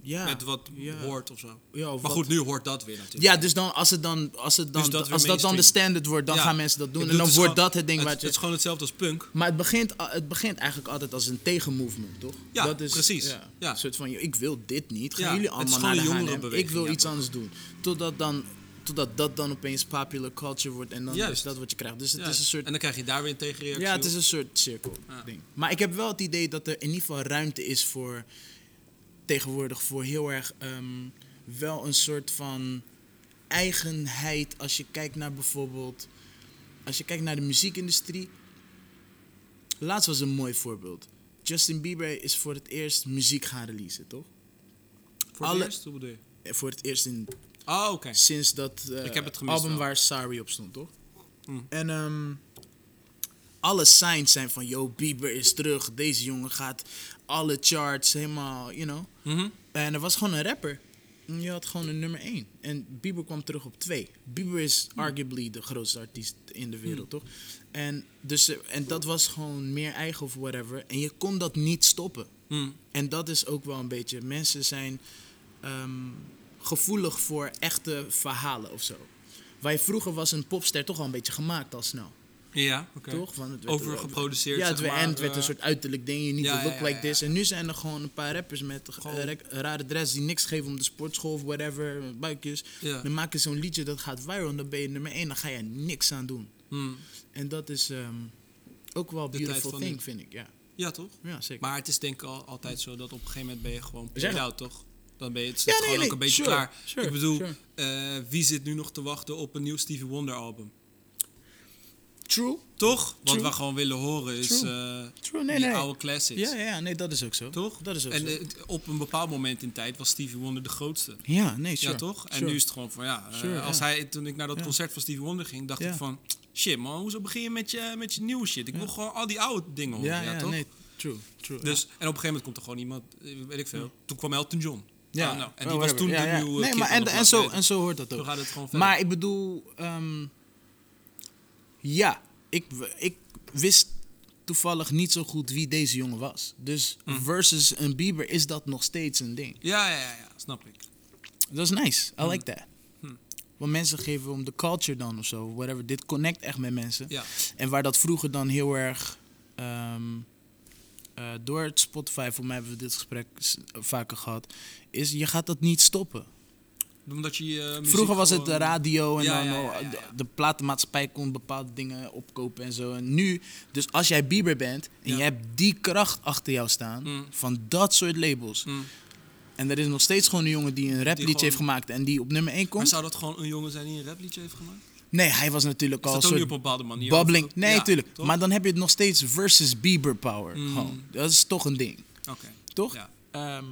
ja, Met wat ja. hoort of zo. Ja, of Maar goed, nu hoort dat weer natuurlijk. Ja, dus dan, als, het dan, als, het dan, Dus dat als dat dan de standard wordt, dan gaan mensen dat doen. En dan wordt gewoon- dat het ding het, je... het is gewoon hetzelfde als punk. Maar het begint, het begint eigenlijk altijd als een tegenmovement, toch? Ja, dat is, precies. Ja. Een soort van, ik wil dit niet. Gaan Ja, jullie allemaal naar de een H&M. Ik wil iets anders doen. Totdat, dan, totdat dat dan opeens popular culture wordt. En dan Juist. is dat wat je krijgt. Dus het Ja. is een soort... En dan krijg je daar weer een tegenreactie Ja, het is een soort cirkel Ja. ding. Maar ik heb wel het idee dat er in ieder geval ruimte is voor tegenwoordig voor heel erg ehm, wel een soort van eigenheid als je kijkt naar bijvoorbeeld als je kijkt naar de muziekindustrie. Laatst was een mooi voorbeeld. Justin Bieber is voor het eerst muziek gaan releasen, toch? Voor alle- het eerst, hoe bedoel je? Eh, Voor het eerst in Oh, oké. sinds dat eh, Ik heb het gemist album wel. waar Sorry op stond, toch? Mm. En ehm, alle signs zijn van, yo, Bieber is terug. Deze jongen gaat alle charts helemaal, you know. Mhm. En er was gewoon een rapper. En Je had gewoon een nummer 1. En Bieber kwam terug op 2. Bieber is arguably de grootste artiest in de wereld, toch? En, dus, eh, en dat was gewoon meer eigen of whatever. En je kon dat niet stoppen. En dat is ook wel een beetje. Mensen zijn ehm, gevoelig voor echte verhalen of zo. Waar je vroeger was een popster toch al een beetje gemaakt al snel. Ja, oké. Toch? Want het werd- Overgeproduceerd, Ja, het zeg maar, en het werd een eh, soort uiterlijk ding. Je niet ja, look ja, ja, like this. En nu zijn er gewoon een paar rappers met eh, rare dress die niks geven om de sportschool of whatever. Buikjes. Dan maken ze zo'n liedje dat gaat viral. En dan ben je nummer 1. Dan ga je niks aan doen. Hmm. En dat is ehm, ook wel een beautiful thing, vind ik. Ja, Ja, toch? ja zeker. Maar het is denk ik al, altijd zo dat op een gegeven moment ben je gewoon out, toch? Dan ben je het Ja, gewoon nee, ook nee, een beetje sure, klaar. sure, ik bedoel, sure. eh, wie zit nu nog te wachten op een nieuw Stevie Wonder album? True. Toch? Wat True. we gewoon willen horen is True. eh, True, nee, die nee. oude classics. Ja, ja, nee, dat is ook zo. Toch? Dat is ook en zo. eh, op een bepaald moment in tijd was Stevie Wonder de grootste. ja, nee, sure. Ja, toch? En Sure. nu is het gewoon van ja. als ja. hij, toen ik naar dat Ja. concert van Stevie Wonder ging, dacht ik van shit man, hoezo begin je met je, met je nieuwe shit? Ik wil gewoon al die oude dingen horen. Ja, toch? nee, true, true. Dus, en op een gegeven moment komt er gewoon iemand, weet ik veel. Toen kwam Elton John. Ja. Ah, nou, en oh, die was toen Ja, de nieuwe Nee, maar en, en, zo, en zo hoort dat ook. Zo gaat het gewoon verder. Maar ik bedoel, ehm, ja, ik, ik wist toevallig niet zo goed wie deze jongen was. Dus Hm. versus een Bieber is dat nog steeds een ding. ja, ja, ja, ja, snap ik. Dat is nice. I like that. Want mensen geven om de culture dan of zo, whatever. Dit connect echt met mensen. Ja. En waar dat vroeger dan heel erg ehm, eh, door het Spotify, voor mij hebben we dit gesprek vaker gehad, is je gaat dat niet stoppen. Omdat je muziek Vroeger was het de radio en Ja, dan ja, ja, oh, de- platenmaatschappij kon bepaalde dingen opkopen en zo. En nu, dus als jij Bieber bent en je hebt die kracht achter jou staan Mm. van dat soort labels. Mm. En er is nog steeds gewoon een jongen die een rapliedje gewoon- heeft gemaakt en die op nummer 1 Maar komt. zou dat gewoon een jongen zijn die een rapliedje heeft gemaakt? Nee, hij was natuurlijk al een dat soort op een bepaalde manier? bubbling. Nee, natuurlijk. Maar dan heb je het nog steeds versus Bieber power. Mm. Gewoon. Dat is toch een ding. Oké. Toch? Ja. Ehm,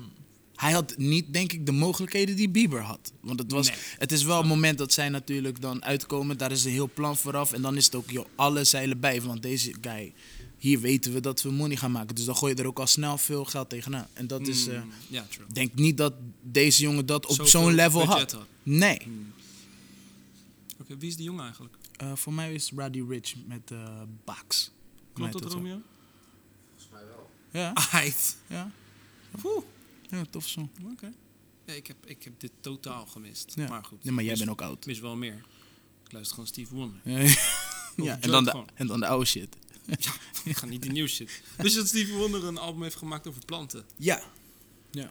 Hij had niet, denk ik, de mogelijkheden die Bieber had. Want het, was, Nee. het is wel het moment dat zij natuurlijk dan uitkomen. Daar is een heel plan vooraf. En dan is het ook, joh, alle zeilen bij. Want deze guy, hier weten we dat we money gaan maken. Dus dan gooi je er ook al snel veel geld tegenaan. En dat is, eh, Mm, ja, true. ik denk niet dat deze jongen dat op zo'n level had. had. Nee. Oké, wie is die jongen eigenlijk? Eh, voor mij is Roddy Rich met eh Bax. Klopt dat, zo. Romeo? Volgens mij wel. Ja, Aight. ja. Oeh, Ja, tof song. oké. Ja, ik, heb, ik heb dit totaal gemist. Ja. Maar goed. Nee, maar jij bent ook oud. Mis wel meer. Ik luister gewoon Steve Wonder. Ja, ja en, dan de, en dan de oude shit. Ja, ik ga niet die nieuws shit. Wist je dat Steve Wonder een album heeft gemaakt over planten? Ja. Ja,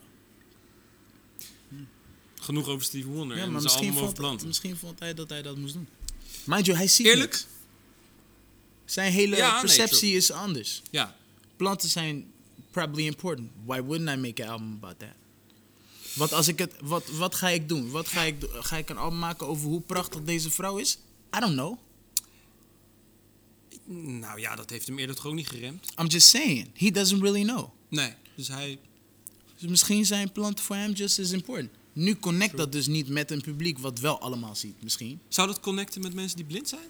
Genoeg over Steve Wonder ja en maar misschien vond, planten. misschien vond hij dat hij dat moest doen. Mind you, hij ziet Eerlijk? niks. Zijn hele Ja, perceptie is anders. Ja, Planten zijn probably important. Why wouldn't I make an album about that? Wat, als ik het, wat, wat ga ik doen? Wat ga ik, do- ga ik een album maken over hoe prachtig deze vrouw is? I don't know. nou ja, dat heeft hem eerder toch ook niet geremd? I'm just saying. He doesn't really know. Nee, dus hij... Dus misschien zijn planten voor hem just as important. Nu connect dat dus niet met een publiek wat wel allemaal ziet, misschien. Zou dat connecten met mensen die blind zijn?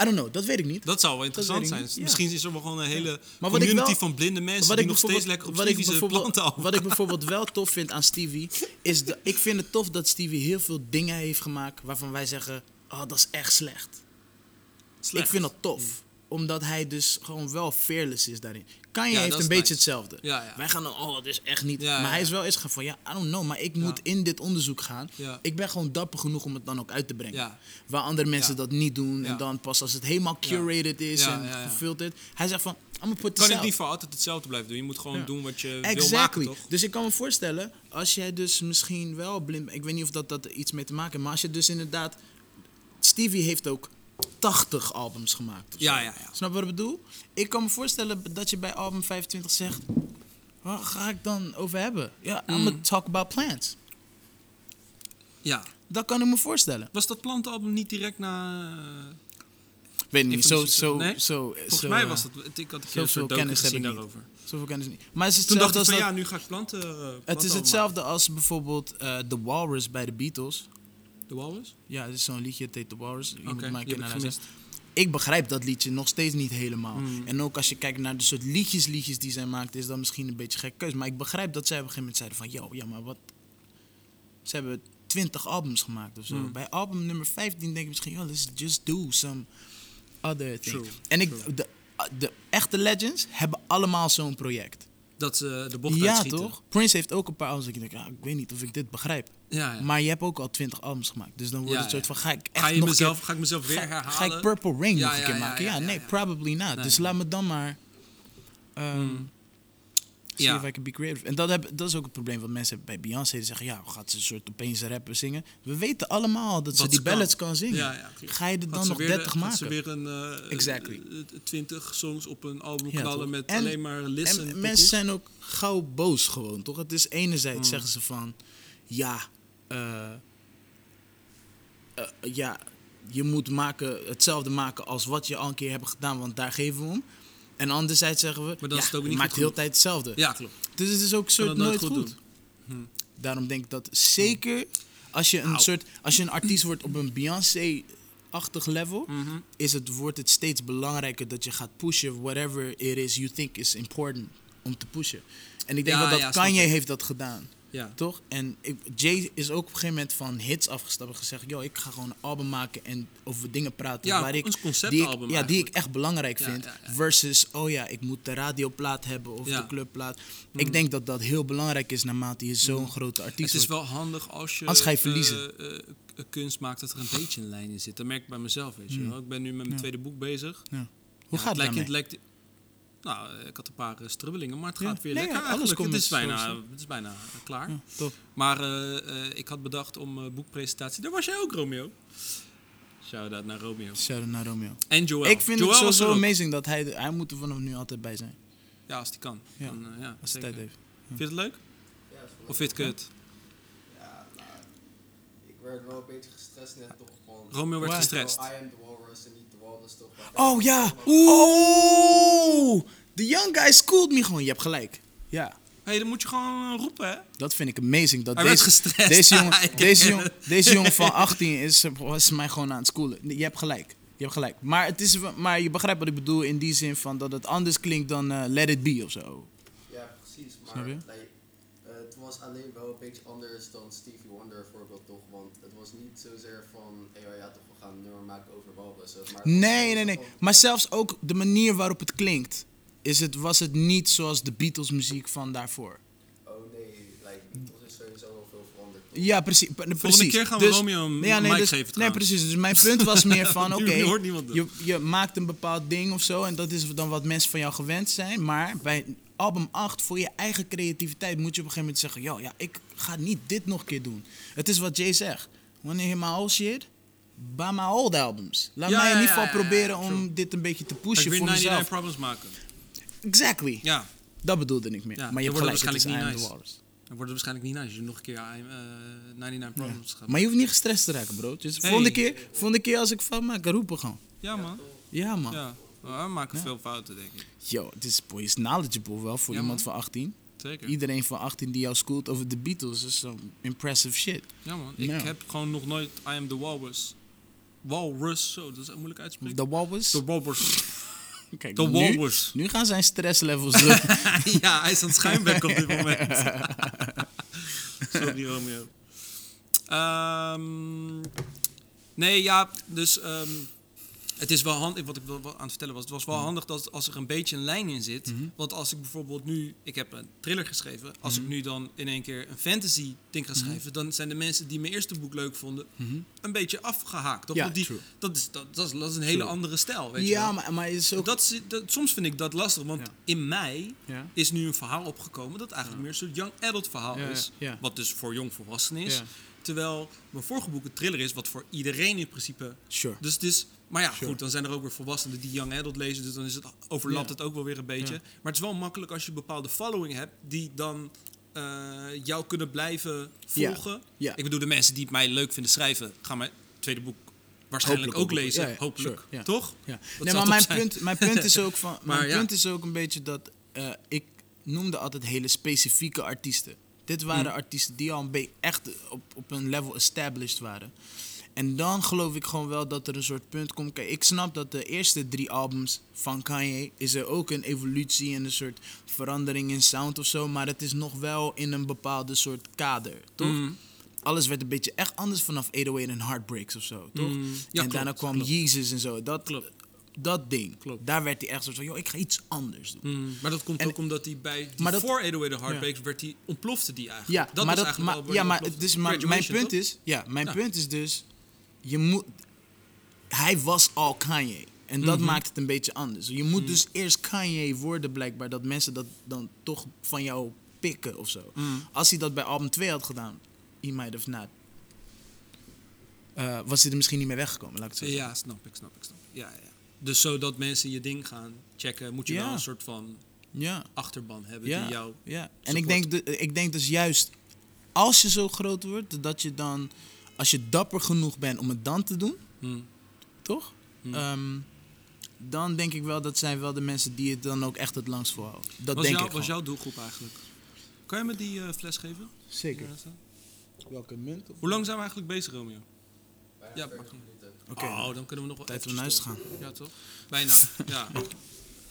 I don't know, dat weet ik niet. Dat zou wel interessant zijn. ja. Misschien is er wel gewoon een hele Maar community wel- van blinde mensen die nog steeds lekker op Stevie's planten al. Wat ik bijvoorbeeld wel tof vind aan Stevie, is de, ik vind het tof dat Stevie heel veel dingen heeft gemaakt waarvan wij zeggen, oh dat is echt slecht. Slecht. Ik vind dat tof. Omdat hij dus gewoon wel fearless is daarin. Kanye Ja, heeft een beetje hetzelfde. Ja, ja. Wij gaan dan, oh dat is echt niet. Maar hij is wel eens gaan van, ja, I don't know. Maar ik moet in dit onderzoek gaan. Ik ben gewoon dapper genoeg om het dan ook uit te brengen. Waar andere mensen dat niet doen. En dan pas als het helemaal curated is en gefilterd. Hij zegt van, I'm put kan out. niet voor altijd hetzelfde blijven doen. Je moet gewoon doen wat je wil maken, Exactly. toch? Dus ik kan me voorstellen, als jij dus misschien wel blind. Ik weet niet of dat, dat iets mee te maken heeft. Maar als je dus inderdaad. Stevie heeft ook 80 albums gemaakt. of Ja, zo. ja, ja. Snap wat ik bedoel? Ik kan me voorstellen dat je bij album 25 zegt. Waar ga ik dan over hebben? Ja, I'm Mm. gonna talk about plants. Ja. Dat kan ik me voorstellen. Was dat plantenalbum niet direct na... eh, Weet niet, zo, zo, nee? zo, Volgens zo, mij eh, was dat... Ik had een keer zoveel kennis heb gezien daarover. Zoveel kennis niet. Maar het is Toen dacht ik van dat- ja, nu ga ik planten... eh, Het is hetzelfde als bijvoorbeeld The Walrus bij de Beatles. De Walrus? Ja, het is zo'n liedje, het heet The Walrus. Je moet ik begrijp dat liedje nog steeds niet helemaal. Mm. En ook als je kijkt naar de soort liedjes, liedjes die zij maakt, is dat misschien een beetje gek keus. Maar ik begrijp dat zij op een gegeven moment zeiden van, yo, ja, maar wat... Ze hebben 20 albums gemaakt of zo. Mm. Bij album nummer 15 denk ik misschien, yo, let's just do some other thing. True, En ik, de, de echte legends hebben allemaal zo'n project. Dat ze de bocht Ja, uitschieten. toch? Prince heeft ook een paar albums. dat Ik denk, ja, ik weet niet of ik dit begrijp. Ja, ja. Maar je hebt ook al 20 albums gemaakt. Dus dan wordt Ja, het soort ja. van, ga ik echt Ga, je nog een mezelf, keer- ga ik mezelf weer herhalen? ga ik Purple Rain Ja, nog een ja, keer ja, maken? ja, Ja, ja, nee, ja. probably not. Nee. Dus laat me dan maar... Um, See Ja. if I can be creative. En dat, heb, dat is ook het probleem wat mensen bij Beyoncé. Die zeggen, ja, gaat ze een soort opeens rappen, zingen? We weten allemaal dat ze die ballads kan zingen. Ga je er dan nog weer 30 de- maken? Ze weer een eh, Exactly. eh, 20 songs op een album knallen met En- alleen maar listen. En mensen zijn ook gauw boos gewoon, toch? Het is enerzijds Mm. zeggen ze van, ja, eh, eh, ja, je moet maken, hetzelfde maken als wat je al een keer hebt gedaan, want daar geven we om. En anderzijds zeggen we, Maar dan ja, is het ook niet je maakt de hele tijd hetzelfde. Ja, klopt. Dus het is ook Kan soort nooit, nooit goed. goed Hm. Daarom denk ik dat zeker als je een Au. soort, als je een artiest wordt op een Beyoncé-achtig level, Mhm. is het, wordt het steeds belangrijker dat je gaat pushen whatever it is you think is important om te pushen. En ik denk Ja, dat ja, snap Kanye heeft dat gedaan, Ja. toch? En ik, Jay is ook op een gegeven moment van hits afgestapt en gezegd, yo, ik ga gewoon een album maken en over dingen praten Ja, waar ik, die ik, ja, die ik echt belangrijk Ja, vind, ja, versus, oh ja, ik moet de radioplaat hebben of. Mm. de clubplaat. Ik denk dat dat heel belangrijk is naarmate je zo'n grote artiest Het is wordt. wel handig als je, Anders ga je verliezen. eh, eh, kunst maakt dat er een beetje een lijn in zit. Dat merk ik bij mezelf, weet je wel. Ik ben nu met mijn tweede boek bezig. Ja. Hoe gaat het lijkt, daarmee? lijkt, Nou, ik had een paar eh, strubbelingen, maar het Ja. gaat weer Nee, lekker ja, alles eigenlijk. Het is, komt bijna, zo- het is bijna eh, klaar. Ja, top. Maar eh, eh, ik had bedacht om boekpresentatie... Daar was jij ook, Romeo. Shout-out naar Romeo. Shout-out naar Romeo. En Joel. Ik vind Joel het sowieso ook. amazing dat hij, hij moet er vanaf nu altijd bij zijn. Ja, als die kan. Ja, Dan, ja, Als hij tijd heeft. Vind je het leuk? Ja, is wel Of vind je het kut? Ja, nou, ik werd wel een beetje gestrest net toch van... Romeo werd gestrest. I am the walrus en niet the walrus toch? Maar Oh ja! Oeh! The young guy schooled me gewoon. Je hebt gelijk. Ja. Hey, dan moet je gewoon eh, roepen, hè? Dat vind ik amazing. Dat Hij deze, gestrest. Deze jongen, deze, jongen, deze jongen van 18 is, was mij gewoon aan het schoolen. Je hebt gelijk. Je hebt gelijk. Maar, het is, maar je begrijpt wat ik bedoel in die zin van dat het anders klinkt dan eh, Let It Be of zo. Ja, precies. Snap Maar je? like, eh, het was alleen wel een beetje anders dan Stevie Wonder bijvoorbeeld toch. Want het was niet zozeer van, hé hey, oh ja toch, we gaan een nummer maken over walrussen. Nee, nee, nee. van, Maar zelfs ook de manier waarop het klinkt, is het, was het niet zoals de Beatles muziek van daarvoor. Oh nee, like, Beatles is sowieso wel veel veranderd. Ja, precies. pre- precies. keer gaan we Romeo een ja, nee, mic dus, geven Nee, precies. Dus mijn punt was meer van, oké, je, je maakt een bepaald ding of zo en dat is dan wat mensen van jou gewend zijn. Maar bij album 8, voor je eigen creativiteit, moet je op een gegeven moment zeggen, yo, ja, ik ga niet dit nog een keer doen. Het is wat Jay zegt. Wanneer je my old shit, buy my old albums. Laat Ja, mij in ieder geval ja, ja, ja, proberen om dit een beetje te Ga ik pushen weer voor 99 mezelf. Problems maken. Exactly. Ja, Dat bedoelde ik meer. Ja, maar je hebt wordt het gelijk, het is I waarschijnlijk niet the nice. Walrus. dan wordt het waarschijnlijk niet nice als je nog een keer eh, 99 Problems gaat Maar je hoeft niet gestrest te raken, bro. Dus Hey. volgende, keer, volgende keer als ik fout maak, roepen gewoon. Ja, man. Ja, man. Ja. We maken veel fouten, denk ik. Yo, het is, boy, is knowledgeable wel voor Ja, iemand man. van 18. Zeker. Iedereen van 18 die jou schoolt over de Beatles is zo'n impressive shit. Ja, man. Ik Ja. heb gewoon nog nooit I Am The Walrus. Walrus, zo, dat is moeilijk uitspreken. The Walrus? The Walrus. Kijk, The nu, Walrus. nu gaan zijn stresslevels zo. ja, hij is aan het schuimbekken op dit moment. Sorry, Romeo. Ehm, nee, ja, dus ehm, het is wel handig. Wat ik wel wel aan het vertellen was, het was wel handig dat als er een beetje een lijn in zit. Want als ik bijvoorbeeld nu, ik heb een thriller geschreven. Als ik nu dan in één keer een fantasy ding ga schrijven, dan zijn de mensen die mijn eerste boek leuk vonden een beetje afgehaakt. Toch? Ja, die, dat, is, dat, dat, is, dat is een hele True. andere stijl. Weet ja, maar, maar is ook... Dat is, dat, soms vind ik dat lastig, want Ja. in mij Ja. is nu een verhaal opgekomen dat eigenlijk meer een soort young adult verhaal is. ja. Wat dus voor jong volwassenen is. Terwijl mijn vorige boek een thriller is, wat voor iedereen in principe. Sure. Dus het is. Maar ja, Sure. goed, dan zijn er ook weer volwassenen die young adult lezen, dus dan is het, overlapt Ja. het ook wel weer een beetje. Ja. Maar het is wel makkelijk als je een bepaalde following hebt die dan eh, jou kunnen blijven volgen. Ja. Ik bedoel, de mensen die het mij leuk vinden schrijven, gaan mijn tweede boek waarschijnlijk Hopelijk ook lezen. Hopelijk. sure. Toch? Ja. Nee, maar mijn zijn. punt, mijn punt is ook van, Maar mijn punt is ook een beetje dat eh, ik noemde altijd hele specifieke artiesten. Dit waren Hmm. artiesten die al een beetje echt op, op een level established waren. En dan geloof ik gewoon wel dat er een soort punt komt. Kijk, ik snap dat de eerste drie albums van Kanye is er ook een evolutie en een soort verandering in sound of zo. Maar het is nog wel in een bepaalde soort kader, toch? Mm. Alles werd een beetje echt anders vanaf 808 en Heartbreaks of zo, toch? Mm. Ja, en klopt, daarna kwam klopt. Jezus en zo. Dat, Klopt. dat ding. Klopt. Daar werd hij echt zo van, joh, ik ga iets anders doen. Mm, maar dat komt En- ook omdat hij bij die Maar dat- voor 808 Heartbreaks werd die, ontplofte die eigenlijk. Ja, dat maar, dat, maar, wel ja, maar, dus, maar mijn punt toch? is, ja, mijn Ja. punt is dus, je moet, hij was al Kanye. En dat Mhm. maakt het een beetje anders. Je moet dus eerst Kanye worden blijkbaar, dat mensen dat dan toch van jou pikken of zo. Mhm. Als hij dat bij album 2 had gedaan, he might have not. eh, was hij er misschien niet meer weggekomen, laat ik het zo zeggen. Ja, snap ik, snap ik, snap ik. Ja, ja. Dus zodat mensen je ding gaan checken, moet je Ja. wel een soort van Ja. achterban hebben Ja, die jou... ja. En ik denk, de- ik denk dus juist, als je zo groot wordt, dat je dan, als je dapper genoeg bent om het dan te doen, Mm. toch? Hmm. Ehm, dan denk ik wel dat zijn wel de mensen die het dan ook echt het langst volhouden. Dat was, denk jou, ik was gewoon. jouw doelgroep eigenlijk? Kan je me die eh, fles geven? Zeker. Ja. Welke munt? Hoe lang zijn we eigenlijk bezig, Romeo? Bijna Ja, 40 maakt niet. minuten. Oké. Oh, dan kunnen we nog wel Tijd om naar huis te stoppen. Ja, toch? Bijna, ja.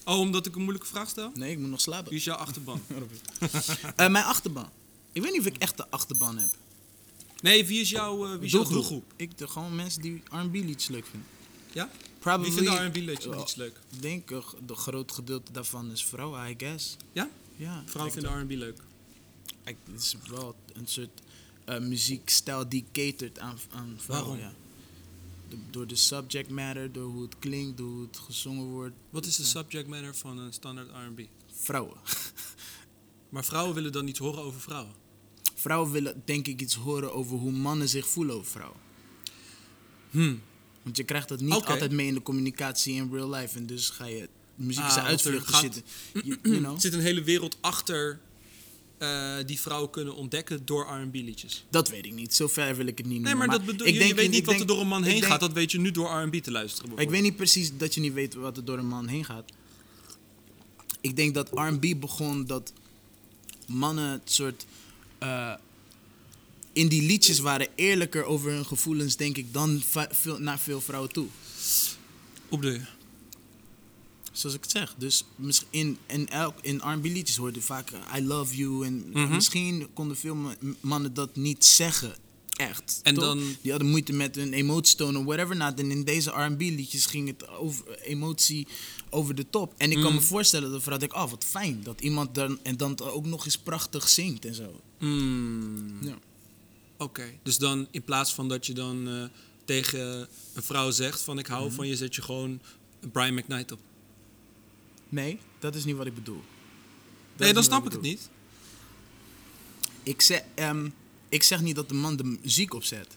Oh, omdat ik een moeilijke vraag stel? Nee, ik moet nog slapen. Wie is jouw achterban? Eh, mijn achterban. Ik weet niet of ik echt de achterban heb. Nee, wie is jouw, eh, wie is jouw doelgroep? Ik de, gewoon mensen die R&B liedjes leuk vinden. Ja? Probably, Wie vindt R&B liedjes leuk? Ik denk uh, de groot gedeelte daarvan is vrouwen, I guess. Ja? Ja. Vrouwen vinden R&B leuk. ik- Het is wel een soort eh, muziekstijl die catert aan, aan vrouwen. Waarom? Ja. De- door de subject matter, door hoe het klinkt, door hoe het gezongen wordt. Wat is de subject matter van een standaard R&B? Vrouwen. Maar vrouwen willen dan iets horen over vrouwen. Vrouwen willen denk ik iets horen over hoe mannen zich voelen over vrouwen. Hmm. Want je krijgt dat niet altijd mee in de communicatie in real life. En dus ga je muziek Ah, er uitvluchten zitten. You, you know? Er zit een hele wereld achter eh, die vrouwen kunnen ontdekken door R&B liedjes. Dat weet ik niet. Zover wil ik het niet Nee, maar, dat bedoel ik je, denk je weet niet wat denk- er door een man heen denk- gaat. Dat weet je nu door R&B te luisteren. Ik weet niet precies dat je niet weet wat er door een man heen gaat. Ik denk dat R&B begon dat mannen het soort. Eh, in die liedjes waren eerlijker over hun gevoelens, denk ik, dan veel, naar veel vrouwen toe. Op de... Zoals ik het zeg. Dus in, in, elk, in R&B liedjes hoorde je vaak eh, I love you. En Mhm. misschien konden veel ma- mannen dat niet zeggen. Echt. En toch? dan- Die hadden moeite met hun emotie tonen, whatever. Nou, en in deze R&B liedjes ging het over emotie over de top. En ik kan me voorstellen dat vrouw denkt, oh wat fijn. Dat iemand dan, en dan ook nog eens prachtig zingt en zo. Mm, Ja. Oké, dus dan in plaats van dat je dan eh, tegen een vrouw zegt van ik hou Mhm. van je, zet je gewoon Brian McKnight op. Nee, dat is niet wat ik bedoel. Dat nee, dan snap ik het niet. Ik zeg, ehm, ik zeg niet dat de man de muziek opzet.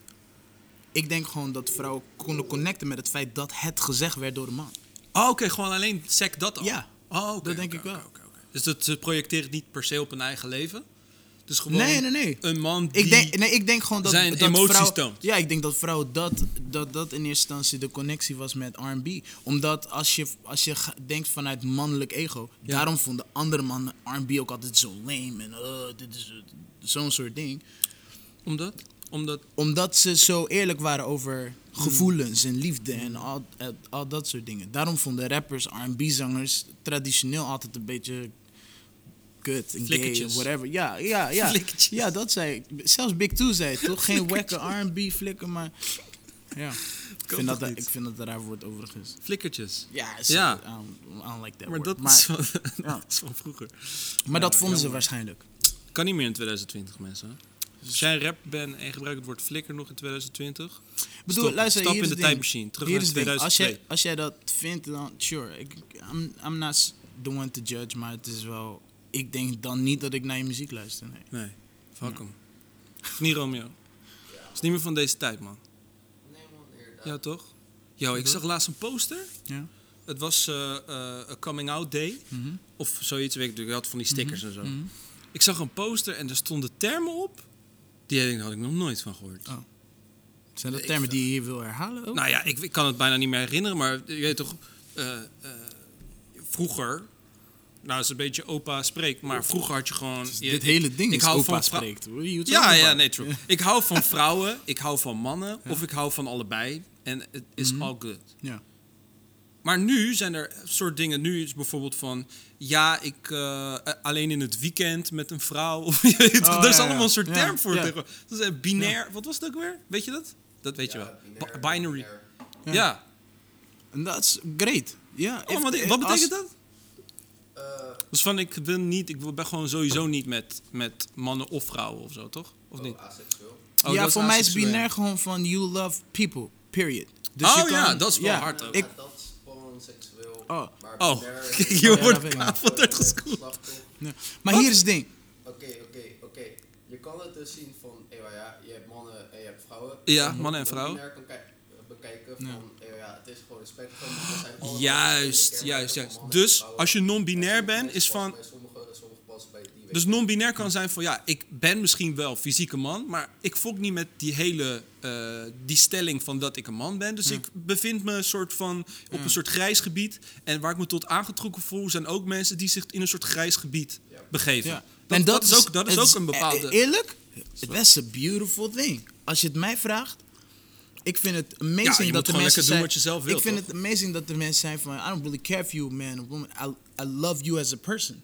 Ik denk gewoon dat vrouwen konden connecten met het feit dat het gezegd werd door de man. Oh, oké, gewoon alleen sec dat al. Ja, oh, oké, dat denk ik wel. Dus dat ze projecteren het niet per se op hun eigen leven. Dus gewoon Nee, nee, nee. een man die... Ik denk, nee, ik denk gewoon dat, zijn dat emoties vrouw, toont. Ja, ik denk dat vrouwen dat, dat dat in eerste instantie de connectie was met R&B. Omdat als je, als je denkt vanuit mannelijk ego, Ja. daarom vonden andere mannen R&B ook altijd zo lame en uh, dit is uh, zo'n soort ding. Omdat? Omdat... Omdat ze zo eerlijk waren over gevoelens en liefde en al, al dat soort dingen. Daarom vonden rappers, R&B-zangers traditioneel altijd een beetje kut en gay Flikkertjes. of whatever. Ja, ja, ja. Flikkertjes. Ja, dat zei ik. Zelfs Big Two zei het, toch? Geen wekke R&B flikker, maar... Ja, ik vind, dat, ik vind dat een raar woord overigens. That Ja, Ja. I don't like that maar word. dat, maar, is van, ja. dat is van vroeger. maar dat vonden ze waarschijnlijk. Kan niet meer in 2020, mensen. Als jij een rap bent en je gebruikt het woord flikker nog in 2020... Ik bedoel, stop, luister, stap hier in is de tijdmachine. Terug Hier naar is het ding. Als 2002. jij, als jij dat vindt, dan sure. Ik, I'm, I'm not the one to judge, maar het is wel... Ik denk dan niet dat ik naar je muziek luister, nee. Nee, fuck hem. Of niet Romeo. is niet meer van deze tijd, man. Nee man, inderdaad. Ja, toch? Yo, ik zag laatst een poster. Ja? Het was eh, eh, een coming out day. Mhm. Of zoiets, weet ik natuurlijk. Je had van die stickers en zo. Mhm. Ik zag een poster en er stonden termen op. Die had ik nog nooit van gehoord. Oh. Zijn dat termen die je hier wil herhalen ook? Nou ja, ik, ik kan het bijna niet meer herinneren, maar je weet toch, eh, eh, vroeger, nou is een beetje opa spreekt, maar vroeger had je gewoon. Dus je- dit hele ding ik is hou opa van spreekt. Ja, ja, nee, true. Ik hou van vrouwen, ik hou van mannen, of ik hou van allebei. En het is all good. Ja. Maar nu zijn er soort dingen. Nu is bijvoorbeeld van. Ja, ik eh, alleen in het weekend met een vrouw. Of, je weet toch, Oh, er is ja, allemaal ja. een soort Ja, term voor. ja. tegen- Dat is eh, binair. Wat was het ook weer? Weet je dat? Dat weet je wel. binair, binary. binair. Ja. En dat is great. Ja, Oh, wat, eh, wat als- betekent dat? Eh, Dus van ik wil niet, ik ben gewoon sowieso niet met, met mannen of vrouwen of zo, toch? Of niet? oh, asexueel. Oh, ja, dat voor mij is binair gewoon van you love people, period. Dus Oh kan- ja, dat is wel ja, hard ook. Ik, Ja, dat is gewoon seksueel. Oh. Oh, kijk, Oh, je ja, wordt Gewoon wordt ja. Maar hier is het ding. Oké, oké, oké. Je kan het dus zien van, ewa, ja, je hebt mannen en je hebt vrouwen. Ja, mannen en vrouwen. bekijken van, Ja. ewa, ja, het is gewoon een spectrum. zijn allemaal Juist, juist, juist. Dus als je non-binair bent, is van. passen bij Sommige, sommige passen bij die. weet Dus non-binair kan zijn van ja, ik ben misschien wel fysieke man, maar ik fok niet met die hele eh, die stelling van dat ik een man ben. Dus ik bevind me soort van op een soort grijs gebied. En waar ik me tot aangetrokken voel, zijn ook mensen die zich in een soort grijs gebied Ja. begeven. Ja. Dat, dat, is ook, dat is ook een bepaalde. e- Eerlijk, that's a beautiful thing. Als je het mij vraagt, ik vind het amazing Ja, je moet dat de mensen lekker doen zijn. wat je zelf wilt, ik vind toch? het amazing dat de mensen zijn van, I don't really care if you a man or woman. I, I love you as a person.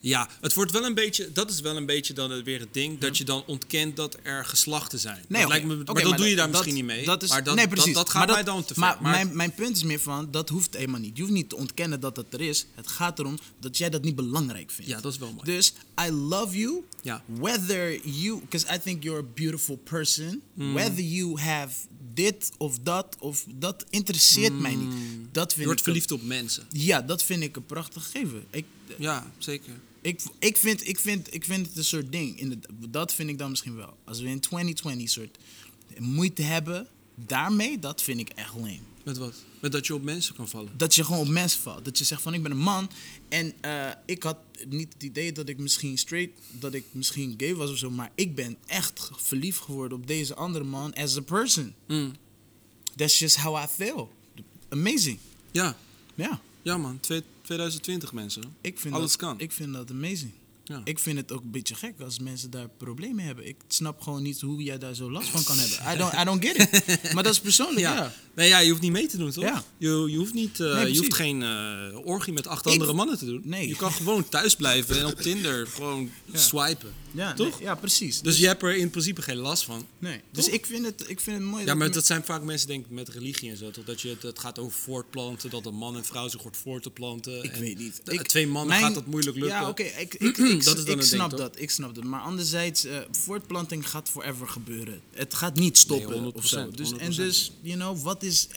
Ja, het wordt wel een beetje, dat is wel een beetje dan weer het ding, dat je dan ontkent dat er geslachten zijn. Nee, dat lijkt me, maar dat doe je daar dat- misschien niet mee. Dat is, maar dat, nee, dat, precies. dat gaat Maar mij dan te ver. Maar, Maar, mijn, mijn punt is meer van, dat hoeft helemaal niet. Je hoeft niet te ontkennen dat het er is. Het gaat erom dat jij dat niet belangrijk vindt. ja, dat is wel mooi. Dus I love you. Ja. Whether you, because I think you're a beautiful person. Mm. Whether you have dit of dat of dat interesseert mij niet. Dat je vind wordt ik. verliefd op mensen. Ja, dat vind ik een prachtig gegeven. Ik, Ja, zeker. ik, ik, vind, ik, vind, ik vind het een soort ding. In de, dat vind ik dan misschien wel. Als we in 2020 soort moeite hebben daarmee, dat vind ik echt lame. Met wat? Met dat je op mensen kan vallen. Dat je gewoon op mensen valt. Dat je zegt van ik ben een man. En eh, ik had niet het idee dat ik misschien straight, dat ik misschien gay was of zo. Maar ik ben echt verliefd geworden op deze andere man as a person. Mm. That's just how I feel. Amazing. Ja, Ja, ja man. Twee- 2020 mensen. ik vind Alles dat, kan. Ik vind dat amazing. Ja. Ik vind het ook een beetje gek als mensen daar problemen hebben. Ik snap gewoon niet hoe jij daar zo last van kan hebben. I don't, I don't get it. Maar dat is persoonlijk, ja. Ja. Nee, ja, je hoeft niet mee te doen, toch? Ja. Je, je hoeft niet, eh, Nee, je hoeft geen eh, orgie met acht Ik- andere mannen te doen. Nee. Je kan gewoon thuis blijven en op Tinder gewoon Ja. swipen. Ja, Toch? nee, ja, precies. Dus je hebt er in principe geen last van. nee. dus Toch? ik vind, het, ik vind het mooi Ja, maar dat zijn vaak mensen, denk ik, met religie en zo. Toch? Dat je, het- het gaat over voortplanten, dat een man en vrouw zich wordt voor te planten. Ik En weet niet. Ik- twee mannen mijn- gaat dat moeilijk lukken. Ja, oké. Ik, ik, ik, Dat is dan ik een snap ding, dat. Ik snap dat. Maar anderzijds, eh, voortplanting gaat forever gebeuren. Het gaat niet stoppen Nee, 100%, of zo. Dus, en 100%. dus, you know, wat is... eh,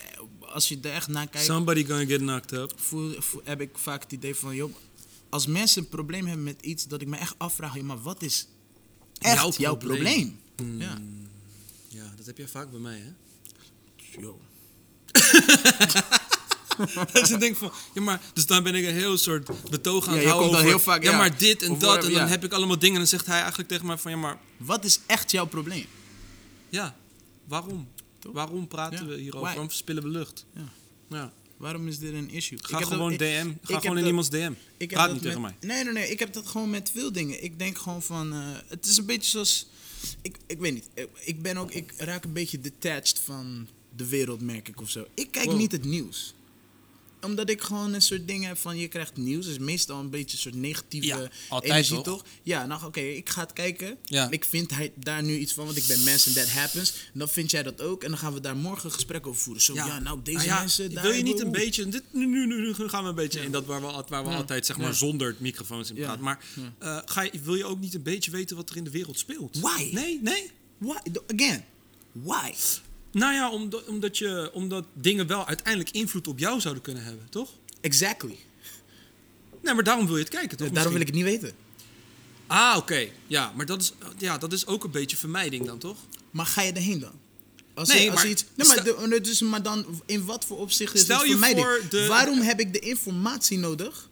Als je er echt naar kijkt, Somebody gonna get knocked up. voel, voel- heb ik vaak het idee van... Joh, als mensen een probleem hebben met iets, dat ik me echt afvraag... joh, maar wat is echt Jouw jouw, probleem? probleem? Ja. Ja, dat heb jij vaak bij mij, hè? Yo. Dat je denkt van, ja maar, dus dan ben ik een heel soort betoog aan Ja, het je houden over, heel vaak, ja, ja. maar dit en dat, whatever, en dan ja. heb ik allemaal dingen en dan zegt hij eigenlijk tegen mij van, ja maar, Wat is echt jouw probleem? ja, waarom? Toch? Waarom praten Ja. we hierover? Why? Waarom verspillen we lucht? Ja. Ja. Waarom is dit een issue? Ga gewoon DM, ik ga gewoon in dat- iemands DM. Ik Praat niet tegen mij. Nee, nee, nee. Ik heb dat gewoon met veel dingen. Ik denk gewoon van... eh, het is een beetje zoals... Ik, ik weet niet. Ik, ik ben ook... Ik raak een beetje detached van de wereld, merk ik of zo. Ik kijk Wow. niet het nieuws. Omdat ik gewoon een soort ding heb van... Je krijgt nieuws. is meestal een beetje een soort negatieve Ja, altijd energie, toch? toch? Ja, nou oké. ik ga het kijken. Ja. Ik vind hij, daar nu iets van. Want ik ben mens en that happens. En dan vind jij dat ook. En dan gaan we daar morgen een gesprek over voeren. Zo, ja, nou deze Ah mensen... Daar wil je niet een beetje, dit, nu, nu, nu, nu gaan we een beetje in dat waar we, waar altijd zeg maar zonder microfoons in praten. Maar eh, ga je, wil je ook niet een beetje weten wat er in de wereld speelt? Why? Nee, nee. Why? Again. Why? Nou ja, omdat, omdat, je, omdat dingen wel uiteindelijk invloed op jou zouden kunnen hebben, toch? Exactly. Nee, maar daarom wil je het kijken, toch? Daarom wil ik het niet weten. Ah, oké. Ja, maar dat is, ja, dat is ook een beetje vermijding dan, toch? Maar ga je erheen dan? Als Nee, je, als maar je iets, nee, maar, de- dus, maar dan in wat voor opzicht is Stel het je vermijding? voor de- Waarom heb ik de informatie nodig?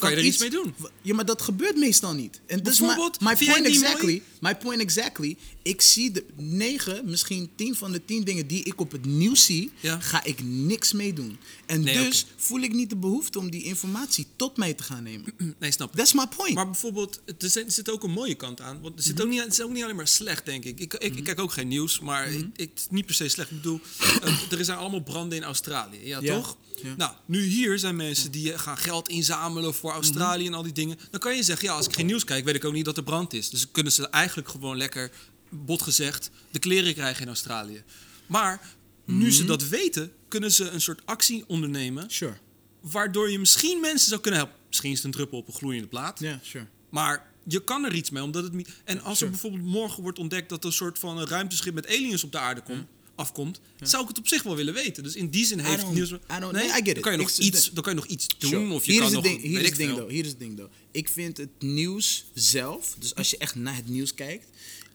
Dan kan je er iets mee doen. Ja, maar dat gebeurt meestal niet. En dus my, Bijvoorbeeld, my point exactly, mooi? my point exactly. Ik zie de negen, misschien tien van de tien dingen die ik op het nieuws zie, Ja. ga ik niks mee doen. En Nee, dus voel ik niet de behoefte om die informatie tot mij te gaan nemen. Nee, snap ik. That's my point. Maar bijvoorbeeld, er zit, ook een mooie kant aan. Want er zit Mhm. ook niet, het is ook niet alleen maar slecht, denk ik. Ik, ik, ik kijk ook geen nieuws, maar Mhm. ik, niet per se slecht. Ik bedoel, eh, er zijn allemaal branden in Australië, ja, Ja. toch? Ja. Nou, nu hier zijn mensen die gaan geld inzamelen voor Australië Mhm. en al die dingen. Dan kan je zeggen, ja, als ik geen nieuws kijk, weet ik ook niet dat er brand is. Dus kunnen ze eigenlijk gewoon lekker, bot gezegd, de kleren krijgen in Australië. Maar nu Mhm. ze dat weten, kunnen ze een soort actie ondernemen... Sure. waardoor je misschien mensen zou kunnen helpen. Misschien is het een druppel op een gloeiende plaat. Ja, sure. Maar je kan er iets mee, omdat het... En als Sure. er bijvoorbeeld morgen wordt ontdekt... dat er een soort van een ruimteschip met aliens op de aarde komt, afkomt... zou ik het op zich wel willen weten. Dus in die zin heeft nieuws... Nee, I get it. Dan kan je nog, iets, dan kan je nog iets doen. Sure. Of je hier kan is nog... het ding, hier is ding, though. Hier is het ding, though. Ik vind het nieuws zelf, dus als je echt naar het nieuws kijkt,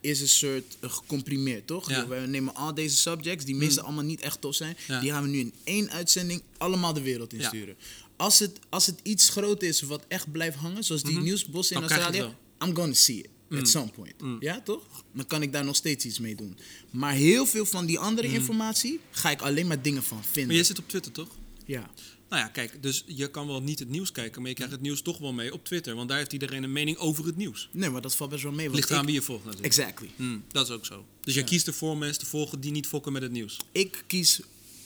is een soort uh, gecomprimeerd, toch? Ja. We nemen al deze subjects, die meestal allemaal niet echt tof zijn, Ja. die gaan we nu in één uitzending allemaal de wereld insturen. Als, het, als het iets groot is wat echt blijft hangen, zoals die nieuwsbos in Australië, I'm gonna see it. Mm. At some point. Ja, toch? Dan kan ik daar nog steeds iets mee doen. Maar heel veel van die Mm. andere informatie ga ik alleen maar dingen van vinden. Maar jij zit op Twitter, toch? Ja. Nou ja, kijk, dus je kan wel niet het nieuws kijken... maar je krijgt het nieuws toch wel mee op Twitter. Want daar heeft iedereen een mening over het nieuws. Nee, maar dat valt best wel mee. Ligt eraan ik- wie je volgt natuurlijk. Exactly. Hmm, dat is ook zo. Dus jij kiest ervoor mensen te volgen die niet fokken met het nieuws. ik kies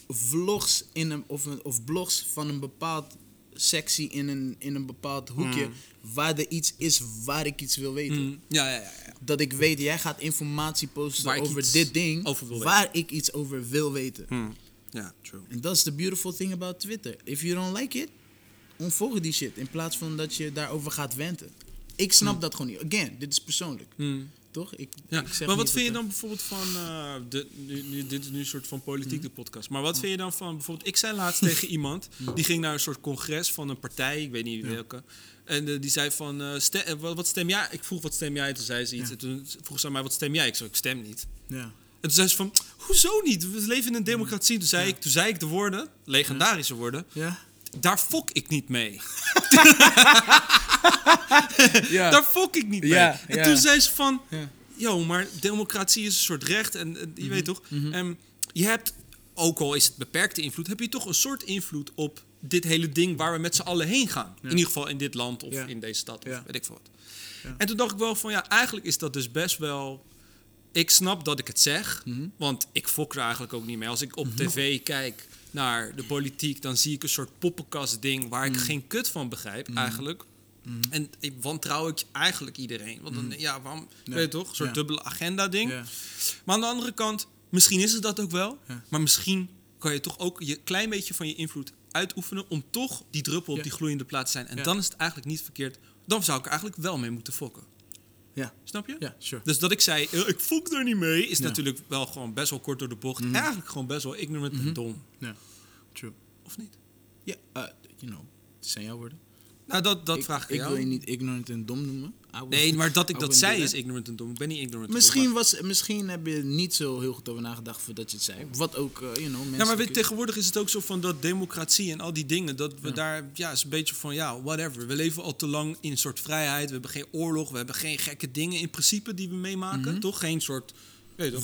vlogs in een, of, een, of blogs van een bepaald sectie in een, in een bepaald hoekje waar er iets is waar ik iets wil weten. Hmm, Ja, ja, ja. ja. Dat ik weet, jij gaat informatie posten Waar over dit ding over waar ik iets over wil weten. Hmm. Ja, true. En dat is the beautiful thing about Twitter. If you don't like it, onvolg die shit in plaats van dat je daarover gaat wenten. Ik snap dat gewoon niet. Again, dit is persoonlijk. Toch? Ik, Ja, ik zeg maar wat vind je dan bijvoorbeeld van... eh, de, nu, nu- dit is nu een soort van politiek, de podcast. Maar wat vind je dan van... Bijvoorbeeld, ik zei laatst tegen iemand... die ging naar een soort congres van een partij. Ik weet niet welke. En eh, die zei van... eh, stem, wat, wat stem jij? Ik vroeg, wat stem jij? Toen zei ze iets. Ja. En toen vroeg ze aan mij, wat stem jij? Ik zei, ik stem niet. ja. En toen zei ze van... Hoezo niet? We leven in een democratie. Toen zei, ik, toen zei ik de woorden... Legendarische woorden... Ja? Daar fok ik niet mee. Ja. Daar fok ik niet mee. Ja, en ja. toen zei ze van... Yo, maar democratie is een soort recht. En, en Mhm. je weet toch... En je hebt, ook al is het beperkte invloed... heb je toch een soort invloed op dit hele ding waar we met z'n allen heen gaan. In ieder geval in dit land of in deze stad of weet ik veel wat. Ja. En toen dacht ik wel van ja, eigenlijk is dat dus best wel... Ik snap dat ik het zeg, Mhm. want ik fok er eigenlijk ook niet mee. Als ik op tv kijk naar de politiek, dan zie ik een soort poppenkast ding waar ik geen kut van begrijp eigenlijk. En ik wantrouw ik eigenlijk iedereen. Want dan, ja, waarom, Ja. weet je toch, een soort Ja. dubbele agenda ding. Ja. Maar aan de andere kant, misschien is het dat ook wel. Maar misschien kan je toch ook je klein beetje van je invloed uitoefenen om toch die druppel op die gloeiende plaat te zijn. En dan is het eigenlijk niet verkeerd. Dan zou ik er eigenlijk wel mee moeten fokken. Ja. Snap je? Ja, sure. Dus dat ik zei, eh, ik fok er niet mee, is Ja. Mhm. natuurlijk wel gewoon best wel kort door de bocht. Eigenlijk gewoon best wel ignorant en dom. Ja, true. Of niet? Ja, eh, you know, het zijn jouw woorden. Nou, dat, dat ik, vraag ik, ik jou. wil je niet ignorant en dom noemen. Nee, maar dat ik dat zei is ignorant en dom. Ik ben niet ignorant en dom, Misschien, was, misschien heb je niet zo heel goed over nagedacht voordat je het zei. Wat ook, eh, you know, mensen... Ja, maar weet, tegenwoordig is het ook zo van dat democratie en al die dingen, dat we daar, ja, is een beetje van, ja, whatever. We leven al te lang in een soort vrijheid. We hebben geen oorlog, we hebben geen gekke dingen in principe die we meemaken, toch? Geen soort,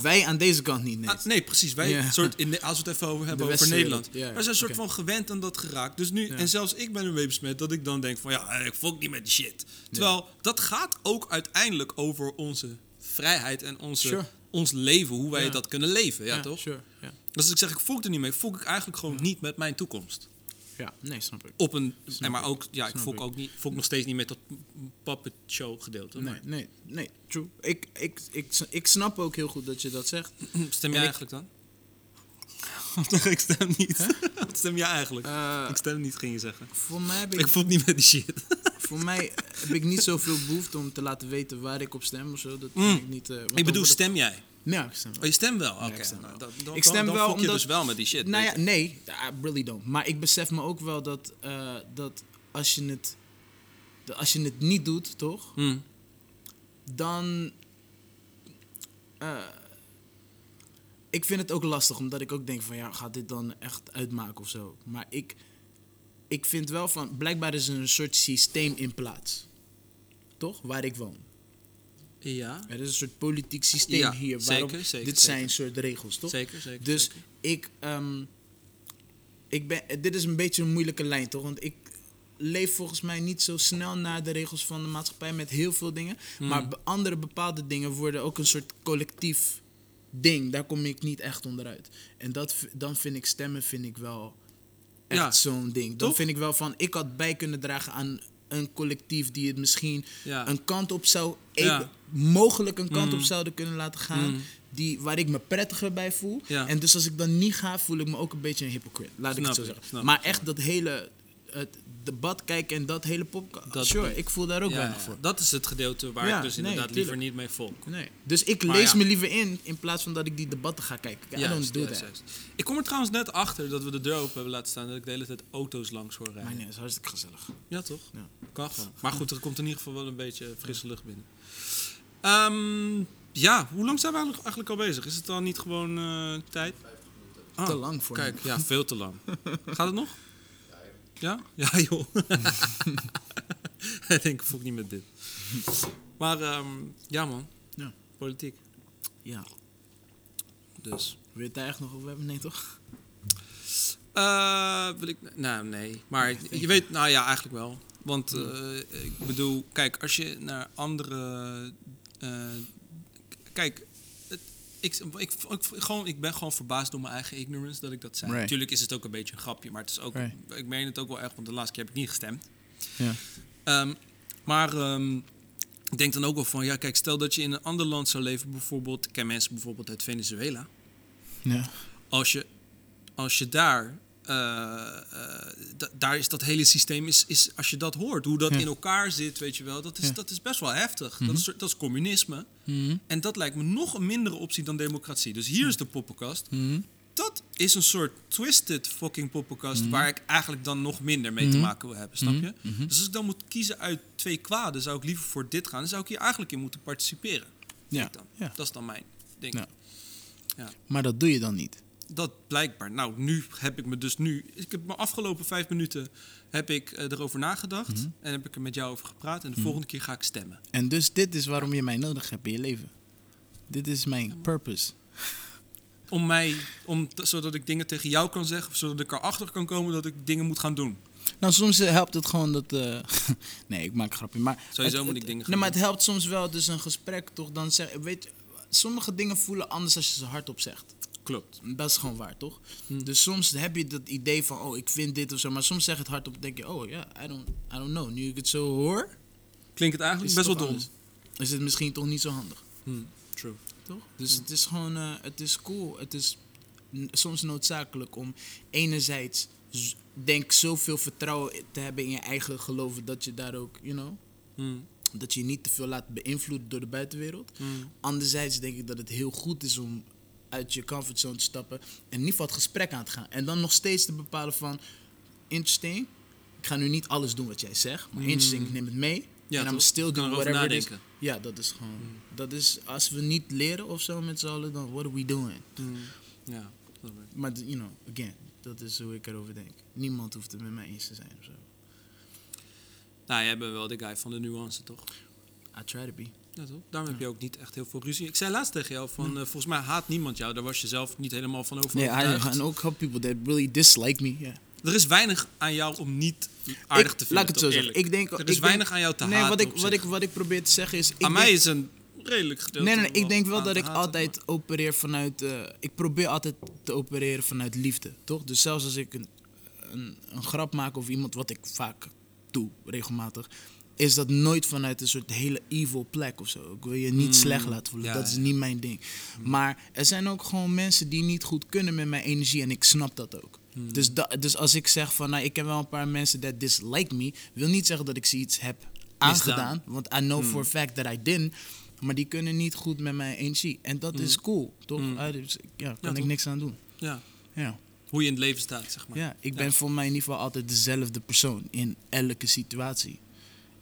Wij aan deze kant niet, nee. Ah, nee, precies. Wij, Ja. soort in de, als we het even over hebben De over Nederland. ja, wij zijn een soort van gewend aan dat geraakt. Dus nu, Ja. en zelfs ik ben ermee besmet dat ik dan denk van, ja, ik fok niet met die shit. Terwijl, dat gaat ook uiteindelijk over onze vrijheid en onze, Sure. ons leven, hoe wij dat kunnen leven, ja, toch? Sure. Dus als ik zeg, ik fok er niet mee, fok ik eigenlijk gewoon niet met mijn toekomst. Ja, nee, snap ik. Op een, Snap en maar ik. ook, ja, ik ik. ook niet, fok nog steeds niet met dat puppet show gedeelte. Nee, Maar- nee, nee, true. Ik, ik, ik, ik snap ook heel goed dat je dat zegt. Stem jij En ik- eigenlijk dan? ik stem niet. Wat stem jij eigenlijk? Eh, ik stem niet, ging je zeggen. voor mij heb ik, Ik fok niet met die shit. voor mij heb ik niet zoveel behoefte om te laten weten waar ik op stem of zo. Dat Mm. ik niet... eh, ik bedoel, stem jij? Ja, ik stem wel. Oh, je stemt wel? Oké. ik stem wel. dan, dan, Ik stem dan wel fok je omdat- dus wel met die shit. Nou ja, nee, I really don't. Maar ik besef me ook wel dat, eh, dat als je het... Als je het niet doet, toch? Hm. dan. eh, ik vind het ook lastig, omdat ik ook denk van ja, gaat dit dan echt uitmaken of zo? Maar ik, ik vind wel van, blijkbaar is er een soort systeem in plaats. Toch? Waar ik woon. Ja, Er is een soort politiek systeem Ja, hier. zeker, zeker, dit zeker. zijn soort regels, toch? zeker, zeker. Dus ik, ehm, ik ben, dit is een beetje een moeilijke lijn, toch? Want ik leef volgens mij niet zo snel naar de regels van de maatschappij met heel veel dingen. Hmm. Maar andere bepaalde dingen worden ook een soort collectief ding. Daar kom ik niet echt onderuit. En dat, dan vind ik stemmen vind ik wel echt Ja, zo'n ding. Dan toch? vind ik wel van, ik had bij kunnen dragen aan een collectief die het misschien Ja. een kant op zou, Ja. even- mogelijk een kant Mm. op zouden kunnen laten gaan. Mm. Die, waar ik me prettiger bij voel. Ja. En dus als ik dan niet ga, voel ik me ook een beetje een hypocrite. Laat ik het zo zeggen. snap maar echt dat hele het debat kijken en dat hele pop. Dat- sure, ik voel daar ook Ja, weinig ja, voor. dat is het gedeelte waar Ja, ik dus nee, inderdaad tuurlijk. liever niet mee volk. Nee. Dus ik Maar lees ja. me liever in in plaats van dat ik die debatten ga kijken. I Juist, don't do juist, that. juist. Ik kom er trouwens net achter dat we de deur open hebben laten staan. Dat ik de hele tijd auto's langs hoor rijden. Maar nee, dat is hartstikke gezellig. Ja, toch? Ja. Kan. Maar goed, er komt in ieder geval wel een beetje frisse lucht binnen. Ehm, ja, hoe lang zijn we eigenlijk, al bezig? Is het dan niet gewoon eh, tijd? Ah, Te lang voor Kijk, me. ja, veel te lang. Gaat het nog? Ja? Ja, joh. ik denk, ik voel niet met dit. Maar ehm, ja, man. Ja. Politiek. Ja. Dus. Wil je het daar echt nog over hebben? Nee, toch? Eh, wil ik, nou, nee. Maar je weet, nou ja, eigenlijk wel. Want eh, ik bedoel, kijk, als je naar andere. eh, kijk, ik, ik, ik, gewoon, ik ben gewoon verbaasd door mijn eigen ignorance dat ik dat zei. Right. Natuurlijk is het ook een beetje een grapje, maar het is ook, Right. ik meen het ook wel echt, want de laatste keer heb ik niet gestemd. Ehm, maar ehm, ik denk dan ook wel van, ja, kijk, stel dat je in een ander land zou leven, bijvoorbeeld, ik ken mensen bijvoorbeeld uit Venezuela Ja. als je, als je daar, da- daar is dat hele systeem, is, is, als je dat hoort, hoe dat Ja. in elkaar zit, weet je wel, dat is, Ja. dat is best wel heftig. dat, is, dat is communisme. Mhm. En dat lijkt me nog een mindere optie dan democratie. Dus hier is de poppenkast. Mhm. Dat is een soort twisted fucking poppenkast waar ik eigenlijk dan nog minder mee te Mhm. maken wil hebben, snap je? Mhm. Dus als ik dan moet kiezen uit twee kwaden, zou ik liever voor dit gaan. Dan zou ik hier eigenlijk in moeten participeren. Ja. Dan. Ja. Dat is dan mijn ding. Ja. Ja. Maar dat doe je dan niet. Dat blijkbaar. Nou, nu heb ik me dus nu. Ik heb mijn afgelopen vijf minuten heb ik eh, erover nagedacht Mhm. en heb ik er met jou over gepraat. En de volgende keer ga ik stemmen. En dus dit is waarom je mij nodig hebt in je leven. Dit is mijn purpose. om mij, om, zodat ik dingen tegen jou kan zeggen, of zodat ik erachter kan komen dat ik dingen moet gaan doen. Nou, soms eh, helpt het gewoon dat... eh, nee, ik maak een grapje, maar... Sowieso het- moet ik dingen gaan Nee, maar het helpt soms wel, dus een gesprek toch, dan zeg... Weet je, sommige dingen voelen anders als je ze hardop zegt. Klopt. Dat is gewoon waar, toch? Hmm. Dus soms heb je dat idee van, oh, ik vind dit of zo. Maar soms zeg het hardop, denk je, oh ja, I, don't, I don't know. Nu ik het zo hoor, Klinkt het eigenlijk best het wel dom. anders. Is het misschien toch niet zo handig, Hmm, True. toch? Dus het is gewoon, eh, het is cool. Het is soms noodzakelijk om enerzijds, denk zoveel vertrouwen te hebben in je eigen geloven dat je daar ook, you know, Hmm, dat je je niet te veel laat beïnvloeden door de buitenwereld. hmm. Anderzijds denk ik dat het heel goed is om uit je comfortzone te stappen en in ieder geval het gesprek aan te gaan. En dan nog steeds te bepalen van, interesting, ik ga nu niet alles doen wat jij zegt, maar interesting, ik neem het mee. Mm. Ja, en Kan doing erover whatever it is. nadenken. Ja, dat is gewoon, dat is, als we niet leren of zo met z'n allen, dan what are we doing? Hmm. Ja, dat. Maar, you know, again, dat is hoe ik erover denk. Niemand hoeft het met mij eens te zijn of zo. Nou, jij bent wel de guy van de nuance, toch? I try to be. Ja, toch? Daarom heb je ook niet echt heel veel ruzie. Ik zei laatst tegen jou van, eh, volgens mij haat niemand jou. Daar was je zelf niet helemaal van over Nee, and ook have people that really dislike me, yeah. Er is weinig aan jou om niet aardig te vinden. Laat ik het zo zeggen. Ik denk, er ik is denk- weinig aan jou te nee, haten. wat ik, wat, ik, wat ik probeer te zeggen is... Ik aan denk- mij is een redelijk gedeelte. Nee, nee, nee. Ik denk wel dat ik haten, altijd opereer vanuit... eh, ik probeer altijd te opereren vanuit liefde, toch? Dus zelfs als ik een, een, een grap maak over iemand, wat ik vaak doe, regelmatig... Is dat nooit vanuit een soort hele evil plek of zo. Ik wil je niet slecht laten voelen. Mm, ja, dat is niet mijn ding. Maar er zijn ook gewoon mensen die niet goed kunnen met mijn energie. En ik snap dat ook. Mm. Dus, da- dus als ik zeg van... Nou, ik heb wel een paar mensen that dislike me... Wil niet zeggen dat ik ze iets heb aangedaan. Want I know Mm. for a fact that I didn't. Maar die kunnen niet goed met mijn energie. En dat is cool, toch? Mm. Ah, dus, ja, kan ik niks aan doen. Ja, Ja. hoe je in het leven staat, zeg maar. ja, ik ben voor mij in ieder geval altijd dezelfde persoon in elke situatie.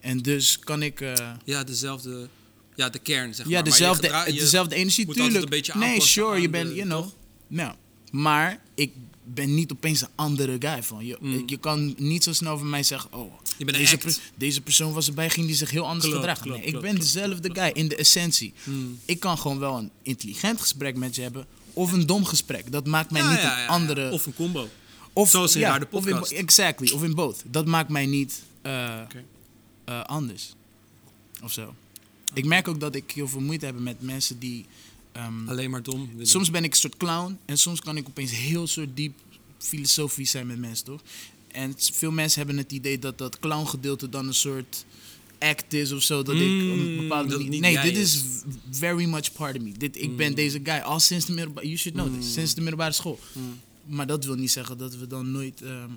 En dus kan ik... eh, Ja, dezelfde... Ja, de kern, zeg ja, maar. Maar dezelfde, gedra- je dezelfde energie, moet altijd tuurlijk. een beetje nee, sure, je bent, you know. toch? Nou, maar ik ben niet opeens een andere guy van. Je, Mm. je kan niet zo snel van mij zeggen, oh, Je bent een deze, per- deze persoon was erbij, ging die zich heel anders gedragen. nee, ik ben dezelfde guy in de essentie. Mm. Ik kan gewoon wel een intelligent gesprek met je hebben of een dom gesprek. Dat maakt mij Ja, niet ja, een ja, andere... Of een combo. Of, Zoals in Raar de of in podcast. exactly, of in both. Dat maakt mij niet Oké. Eh, anders. Of zo. Ik merk ook dat ik heel veel moeite heb met mensen die... ehm, Alleen maar dom. willen. soms ben ik een soort clown en soms kan ik opeens heel soort diep filosofisch zijn met mensen, toch? En veel mensen hebben het idee dat dat clowngedeelte dan een soort act is of zo. Dat ik Mm, een bepaalde... het niet nee, dit is. very much part of me. Dit, ik ben deze guy al sinds de middelbare... You should know this. Sinds de middelbare school. Mm. Maar dat wil niet zeggen dat we dan nooit... ehm,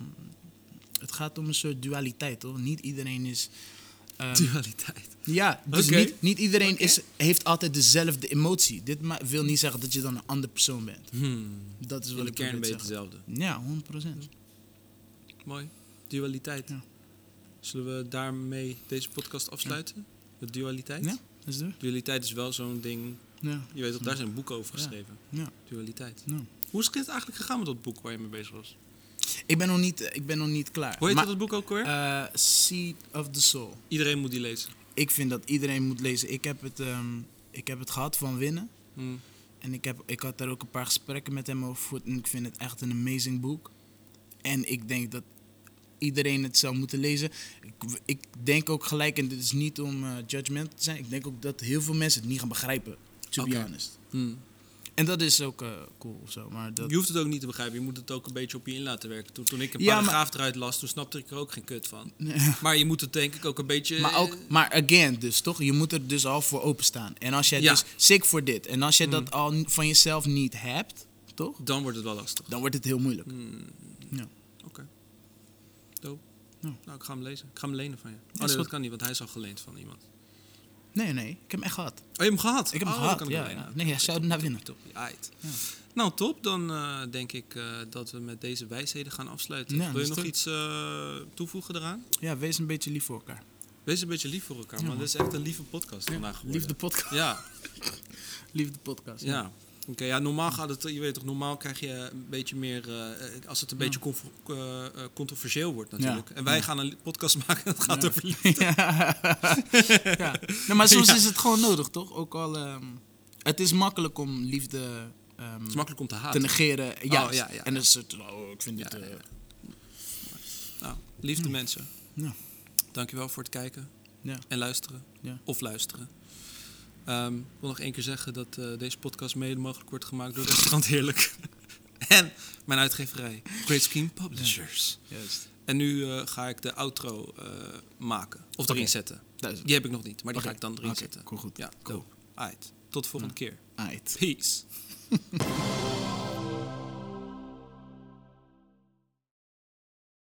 het gaat om een soort dualiteit, toch? Niet iedereen is... ehm, Dualiteit. ja, dus niet, niet iedereen is, heeft altijd dezelfde emotie. Dit wil niet zeggen dat je dan een andere persoon bent. Hmm. Dat is In wat de ik kern ben je hetzelfde. Ja, 100%. Mooi. Dualiteit. Ja. Zullen we daarmee deze podcast afsluiten? Met dualiteit? Ja, dat is. Dualiteit is wel zo'n ding. Ja, Je weet dat daar zijn boeken over Ja. geschreven. ja, Dualiteit. ja. Hoe is het eigenlijk gegaan met dat boek waar je mee bezig was? Ik ben nog niet, ik ben nog niet klaar. Hoe heet Maar, dat boek ook weer? eh, Seed of the Soul. Iedereen moet die lezen. Ik vind dat iedereen moet lezen. Ik heb het, ehm, ik heb het gehad van winnen. Hmm. En ik, heb, ik had daar ook een paar gesprekken met hem over. En ik vind het echt een amazing boek. En ik denk dat iedereen het zou moeten lezen. Ik, ik denk ook gelijk, en dit is niet om eh judgmental te zijn. Ik denk ook dat heel veel mensen het niet gaan begrijpen. To be honest. Hmm. En dat is ook eh, cool of zo. Maar dat, Je hoeft het ook niet te begrijpen. Je moet het ook een beetje op je in laten werken. Toen, toen ik een Ja, maar- paragraaf eruit las, toen snapte ik er ook geen kut van. Maar je moet het denk ik ook een beetje... Maar, ook, maar again, dus toch? Je moet er dus al voor openstaan. En als jij Ja. dus sick voor dit. En als jij Mm. dat al van jezelf niet hebt, toch? Dan wordt het wel lastig. Dan wordt het heel moeilijk. Hmm. Ja. Oké. Dope. Ja. Nou, ik ga hem lezen. Ik ga hem lenen van je. Oh nee, dat kan niet, want hij is al geleend van iemand. Nee, nee. Ik heb hem echt gehad. Oh, je hebt hem gehad? Ik heb hem oh, gehad, ja, ja. Nee, Oké, zou top, naar top, winnen. top. Ja. Nou, top. Dan eh, denk ik eh, dat we met deze wijsheden gaan afsluiten. Ja, Wil je nog iets eh, toevoegen eraan? Ja, wees een beetje lief voor elkaar. Wees een beetje lief voor elkaar, man. Dit is echt een lieve podcast vandaag geworden. Liefde podcast. Ja, Liefde podcast. ja. Oké, ja, normaal gaat het, je weet toch, normaal krijg je een beetje meer, eh, als het een Ja. beetje eh, eh, controversieel wordt natuurlijk. Ja, En wij ja. gaan een podcast maken en het gaat Ja. over liefde. ja. Nee, maar soms is het gewoon nodig, toch? Ook al, ehm, het is makkelijk om liefde ehm, Het is makkelijk om te te negeren. Ja, ja, ja, en dan is het, oh, ik vind dit... Eh, Nou, liefde mensen. Ja. Dankjewel voor het kijken Ja. en luisteren. Ja. Of luisteren. Ehm, ik wil nog één keer zeggen dat eh, deze podcast mede mogelijk wordt gemaakt door Restaurant Heerlijk. en mijn uitgeverij, Great Scheme Publishers. Juist. En nu eh, ga ik de outro eh, maken. Of erin zetten. Die heb ik nog niet, maar die ga ik dan erin zetten. cool, goed. Ja, Cool. Tot de volgende keer. Aight. Peace.